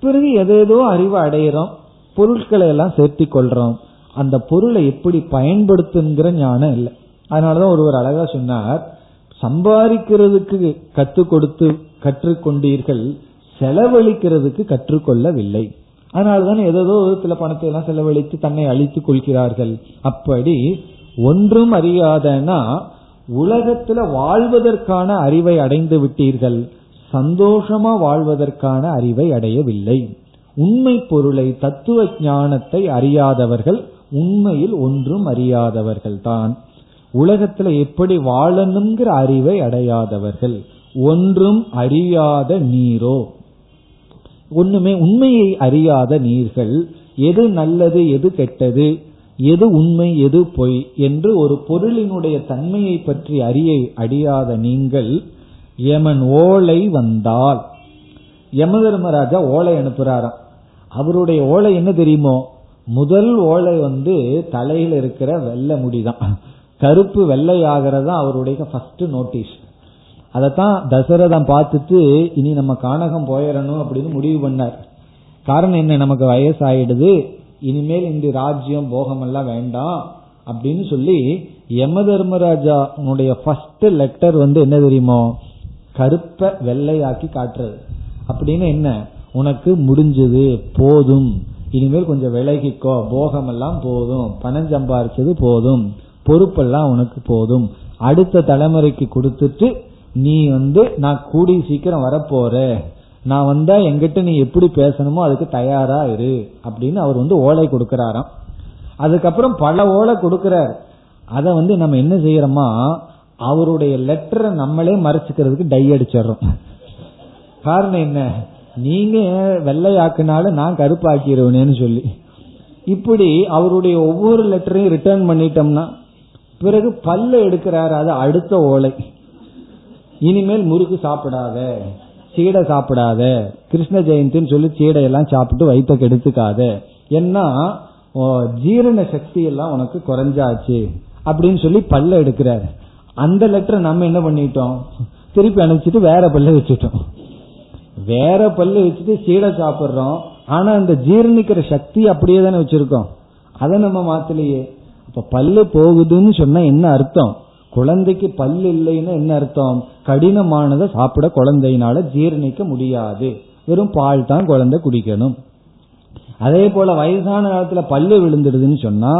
பிறகு எதேதோ அறிவு அடையிறோம். பொருட்களை எல்லாம் சேர்த்தி கொள்றோம். அந்த பொருளை எப்படி பயன்படுத்துங்கிற ஞானம் இல்லை. அதனாலதான் ஒருவர் அழகா சொன்னார் சம்பாதிக்கிறதுக்கு கற்றுக் கொடுத்து கற்றுக்கொண்டீர்கள் செலவழிக்கிறதுக்கு கற்றுக்கொள்ளவில்லை. அதனால்தான் ஏதோ விதத்துல பணத்தை எல்லாம் செலவழித்து தன்னை அழித்துக் கொள்கிறார்கள். அப்படி ஒன்றும் அறியாதனா உலகத்துல வாழ்வதற்கான அறிவை அடைந்து விட்டீர்கள். சந்தோஷமா வாழ்வதற்கான அறிவை அடையவில்லை. உண்மை பொருளை தத்துவ ஞானத்தை அறியாதவர்கள் உண்மையில் ஒன்றும் அறியாதவர்கள் தான். உலகத்துல எப்படி வாழணுங்கிற அறிவை அடையாதவர்கள். ஒன்றும் அறியாத நீரோ. ஒண்ணுமே உண்மையை அறியாத நீர்கள் எது நல்லது எது கெட்டது எது உண்மை எது பொய் என்று ஒரு பொருளினுடைய தன்மையை பற்றி அறிய அறியாத நீங்கள் யமன் ஓலை வந்தால். யமதர்மராஜா ஓலை அனுப்புறாராம். அவருடைய ஓலை என்ன தெரியுமோ? முதல் ஓலை வந்து தலையில இருக்கிற வெள்ளை முடிதான். கருப்பு வெள்ளை ஆகிறதா அவருடைய ஃபர்ஸ்ட் நோட்டீஸ் அதைத்தான் தசரதம் பார்த்துட்டு இனி நம்ம கானகம் போயிடணும் அப்படின்னு முடிவு பண்ணார். காரணம் என்ன? நமக்கு வயசாயிடுது. இனிமேல் இந்த ராஜ்யம் போகம் எல்லாம் வேண்டாம் அப்படின்னு சொல்லி யம தர்மராஜாவுடைய ஃபர்ஸ்ட் லெட்டர் வந்து என்ன தெரியுமோ? கருப்பை வெள்ளையாக்கி காட்டுறது. அப்படின்னு என்ன? உனக்கு முடிஞ்சது போதும். இனிமேல் கொஞ்சம் விலகிக்கோ. போகம் எல்லாம் போதும். பணம் சம்பாரிச்சது போதும். பொறுப்பெல்லாம் உனக்கு போதும். அடுத்த தலைமுறைக்கு கொடுத்துட்டு நீ வந்து நான் கூடி சீக்கிரம் வரப்போற. நான் வந்தா எங்கிட்ட நீ எப்படி பேசணுமோ அதுக்கு தயாரா இரு அப்படின்னு அவர் வந்து ஓலை கொடுக்கிறாராம். அதுக்கப்புறம் பல ஓலை கொடுக்கிறார். அதை வந்து நம்ம என்ன செய்யறோமா அவருடைய லெட்டரை நம்மளே மறைச்சுக்கிறதுக்கு டை அடிச்சிடறோம். காரணம் என்ன நீங்க வெள்ளையாக்குனாலும் நான் கருப்பாக்கிடுவேனேன்னு சொல்லி. இப்படி அவருடைய ஒவ்வொரு லெட்டரையும் ரிட்டர்ன் பண்ணிட்டோம்னா பிறகு பல்ல எடுக்கிறாரு அது அடுத்த ஓலை. இனிமேல் முறுக்கு சாப்பிடாத சீடை சாப்பிடாத கிருஷ்ண ஜெயந்தின்னு சொல்லி சீடையெல்லாம் சாப்பிட்டு வயிற்ற கெடுத்துக்காத. ஏன்னா ஜீரண சக்தி எல்லாம் உனக்கு குறைஞ்சாச்சு அப்படின்னு சொல்லி பல்ல எடுக்கிறாரு. அந்த லெட்டரை நம்ம என்ன பண்ணிட்டோம்? திருப்பி அனுப்பிச்சிட்டு வேற பல்ல வச்சுட்டோம். வேற பல்லு வச்சுட்டு சீடை சாப்பிடுறோம். ஆனா அந்த ஜீரணிக்கிற சக்தி அப்படியே தானே வச்சிருக்கோம். அதை நம்ம மாத்தலையே. இப்ப பல்லு போகுதுன்னு சொன்னா என்ன அர்த்தம்? குழந்தைக்கு பல் இல்லைன்னு என்ன அர்த்தம்? கடினமானதை சாப்பிட குழந்தையினால ஜீரணிக்க முடியாது. வெறும் பால் தான் குழந்தை குடிக்கணும். அதே போல வயசான காலத்துல பல்லு விழுந்துடுதுன்னு சொன்னா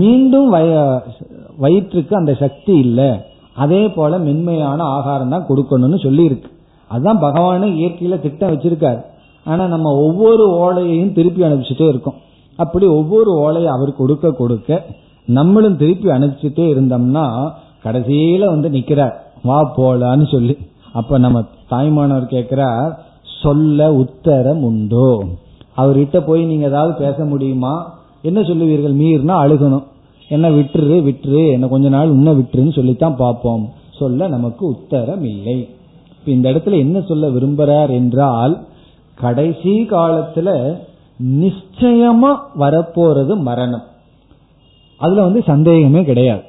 மீண்டும் வய வயிற்றுக்கு அந்த சக்தி இல்லை. அதே போல மென்மையான ஆகாரம் தான் கொடுக்கணும்னு சொல்லி இருக்கு அதுதான் பகவானே இயற்கையில திட்டம் வச்சிருக்காரு. ஆனா நம்ம ஒவ்வொரு ஓலையையும் திருப்பி அனுப்பிச்சுட்டே இருக்கோம். அப்படி ஒவ்வொரு ஓலையை அவர் கொடுக்க கொடுக்க நம்மளும் திருப்பி அனுப்பிச்சுட்டே இருந்தோம்னா கடைசியில வந்து நிக்கிறார். வா போலான்னு சொல்லி. அப்ப நம்ம தாய்மானவர் கேட்கிறார் சொல்ல உத்தரம் உண்டோ? அவர்கிட்ட போய் நீங்க ஏதாவது பேச முடியுமா? என்ன சொல்லுவீர்கள்? மீறினா அழுகணும். என்ன விட்டுரு விட்டுரு என்ன கொஞ்ச நாள் உன்ன விட்டுருன்னு சொல்லித்தான் பார்ப்போம். சொல்ல நமக்கு உத்தரம் இல்லை. இந்த இடத்துல என்ன சொல்ல விரும்புறார் என்றால் கடைசி காலத்துல நிச்சயமா வரப்போறது மரணம். அதுல வந்து சந்தேகமே கிடையாது.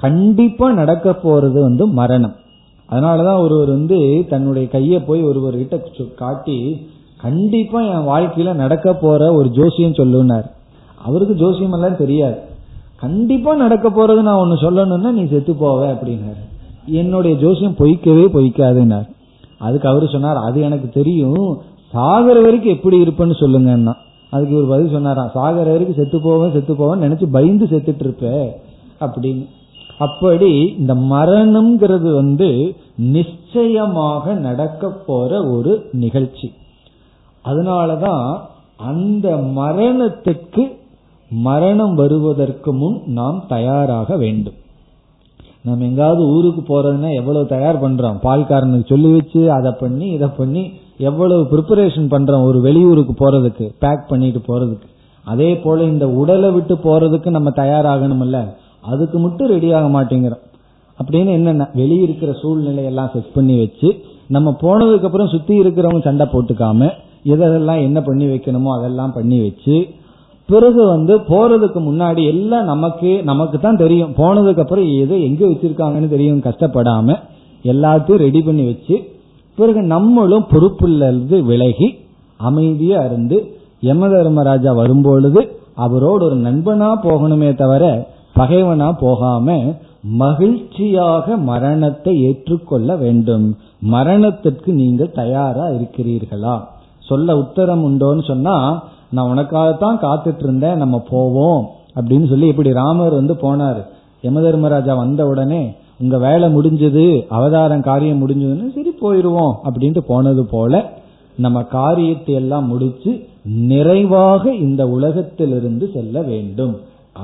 கண்டிப்பா நடக்க போறது வந்து மரணம். அதனாலதான் ஒருவர் வந்து தன்னுடைய கையை போய் ஒருவர் கிட்ட காட்டி கண்டிப்பா என் வாழ்க்கையில நடக்க போற ஒரு ஜோசியம் சொல்லுனார் அவருக்கு ஜோசியம் எல்லாம் தெரியாது. கண்டிப்பா நடக்க போறது நான் ஒன்னு சொல்லணும்னா நீ செத்து போவ அப்படின்னாரு. என்னுடைய ஜோசியம் பொய்க்கவே பொய்க்காதுன்னார். அதுக்கு அவரு சொன்னார் அது எனக்கு தெரியும். சாகர வரைக்கும் எப்படி இருப்பேன்னு சொல்லுங்கன்னா. அதுக்கு ஒரு பதில் சொன்னாராம் சாகர வரைக்கும் செத்து போவேன் செத்து போவேன் நினைச்சு பயந்து செத்துட்டு இருப்ப. அப்படின்னு. அப்படி இந்த மரணம்ங்கிறது வந்து நிச்சயமாக நடக்க போற ஒரு நிகழ்ச்சி. அதனாலதான் அந்த மரணத்திற்கு மரணம் வருவதற்கு முன் நாம் தயாராக வேண்டும். நம்ம எங்காவது ஊருக்கு போறதுன்னா எவ்வளவு தயார் பண்றோம்? பால்காரனுக்கு சொல்லி வச்சு அதை பண்ணி இதை பண்ணி எவ்வளவு ப்ரிப்பரேஷன் பண்றோம் ஒரு வெளியூருக்கு போறதுக்கு பேக் பண்ணிட்டு போறதுக்கு. அதே போல இந்த உடலை விட்டு போறதுக்கு நம்ம தயாராகணும்ல? அதுக்கு மட்டும் ரெடி ஆக மாட்டேங்கிறோம். அப்படின்னு என்னென்ன? வெளியே இருக்கிற சூழ்நிலை சூழ்நிலையெல்லாம் செட் பண்ணி வச்சு நம்ம போனதுக்கு அப்புறம் சுத்தி இருக்கிறவங்க சண்டை போட்டுக்காம எதெல்லாம் என்ன பண்ணி வைக்கணுமோ அதெல்லாம் பண்ணி வச்சு பிறகு வந்து போறதுக்கு முன்னாடி எல்லாம் நமக்கு நமக்கு தான் தெரியும். போனதுக்கு அப்புறம் எதை எங்க வச்சிருக்காங்கன்னு தெரியும். கஷ்டப்படாம எல்லாத்தையும் ரெடி பண்ணி வச்சு பிறகு நம்மளும் பொறுப்புலேருந்து விலகி அமைதியா இருந்து யம தர்மராஜா வரும்பொழுது அவரோடு ஒரு நண்பனா போகணுமே தவிர பகைவனா போகாம மகிழ்ச்சியாக மரணத்தை ஏற்றுக்கொள்ள வேண்டும். மரணத்திற்கு நீங்கள் தயாரா இருக்கிறீர்களா? சொல்ல உத்தரம் உண்டோன்னு சொன்னா நான் உனக்காகத்தான் காத்துட்டு இருந்தேன் நம்ம போவோம். அப்படின்னு சொல்லி இப்படி ராமர் வந்து போனாரு. யம தர்மராஜா வந்த உடனே உங்க வேலை முடிஞ்சது அவதாரம் காரியம் முடிஞ்சதுன்னு சரி போயிருவோம் அப்படின்ட்டு போனது போல நம்ம காரியத்தை எல்லாம் முடிச்சு நிறைவாக இந்த உலகத்திலிருந்து செல்ல வேண்டும்.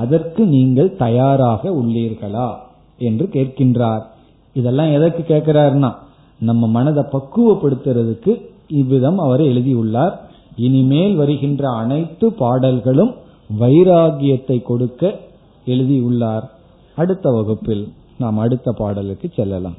அதற்கு நீங்கள் தயாராக உள்ளீர்களா என்று கேட்கின்றார். இதெல்லாம் எதற்கு கேட்கிறாருன்னா நம்ம மனதை பக்குவப்படுத்துறதுக்கு இவ்விதம் அவர் எழுதியுள்ளார். இனிமேல் வருகின்ற அனைத்து பாடல்களும் வைராகியத்தை கொடுக்க எழுதியுள்ளார். அடுத்த வகுப்பில் நாம் அடுத்த பாடலுக்கு செல்லலாம்.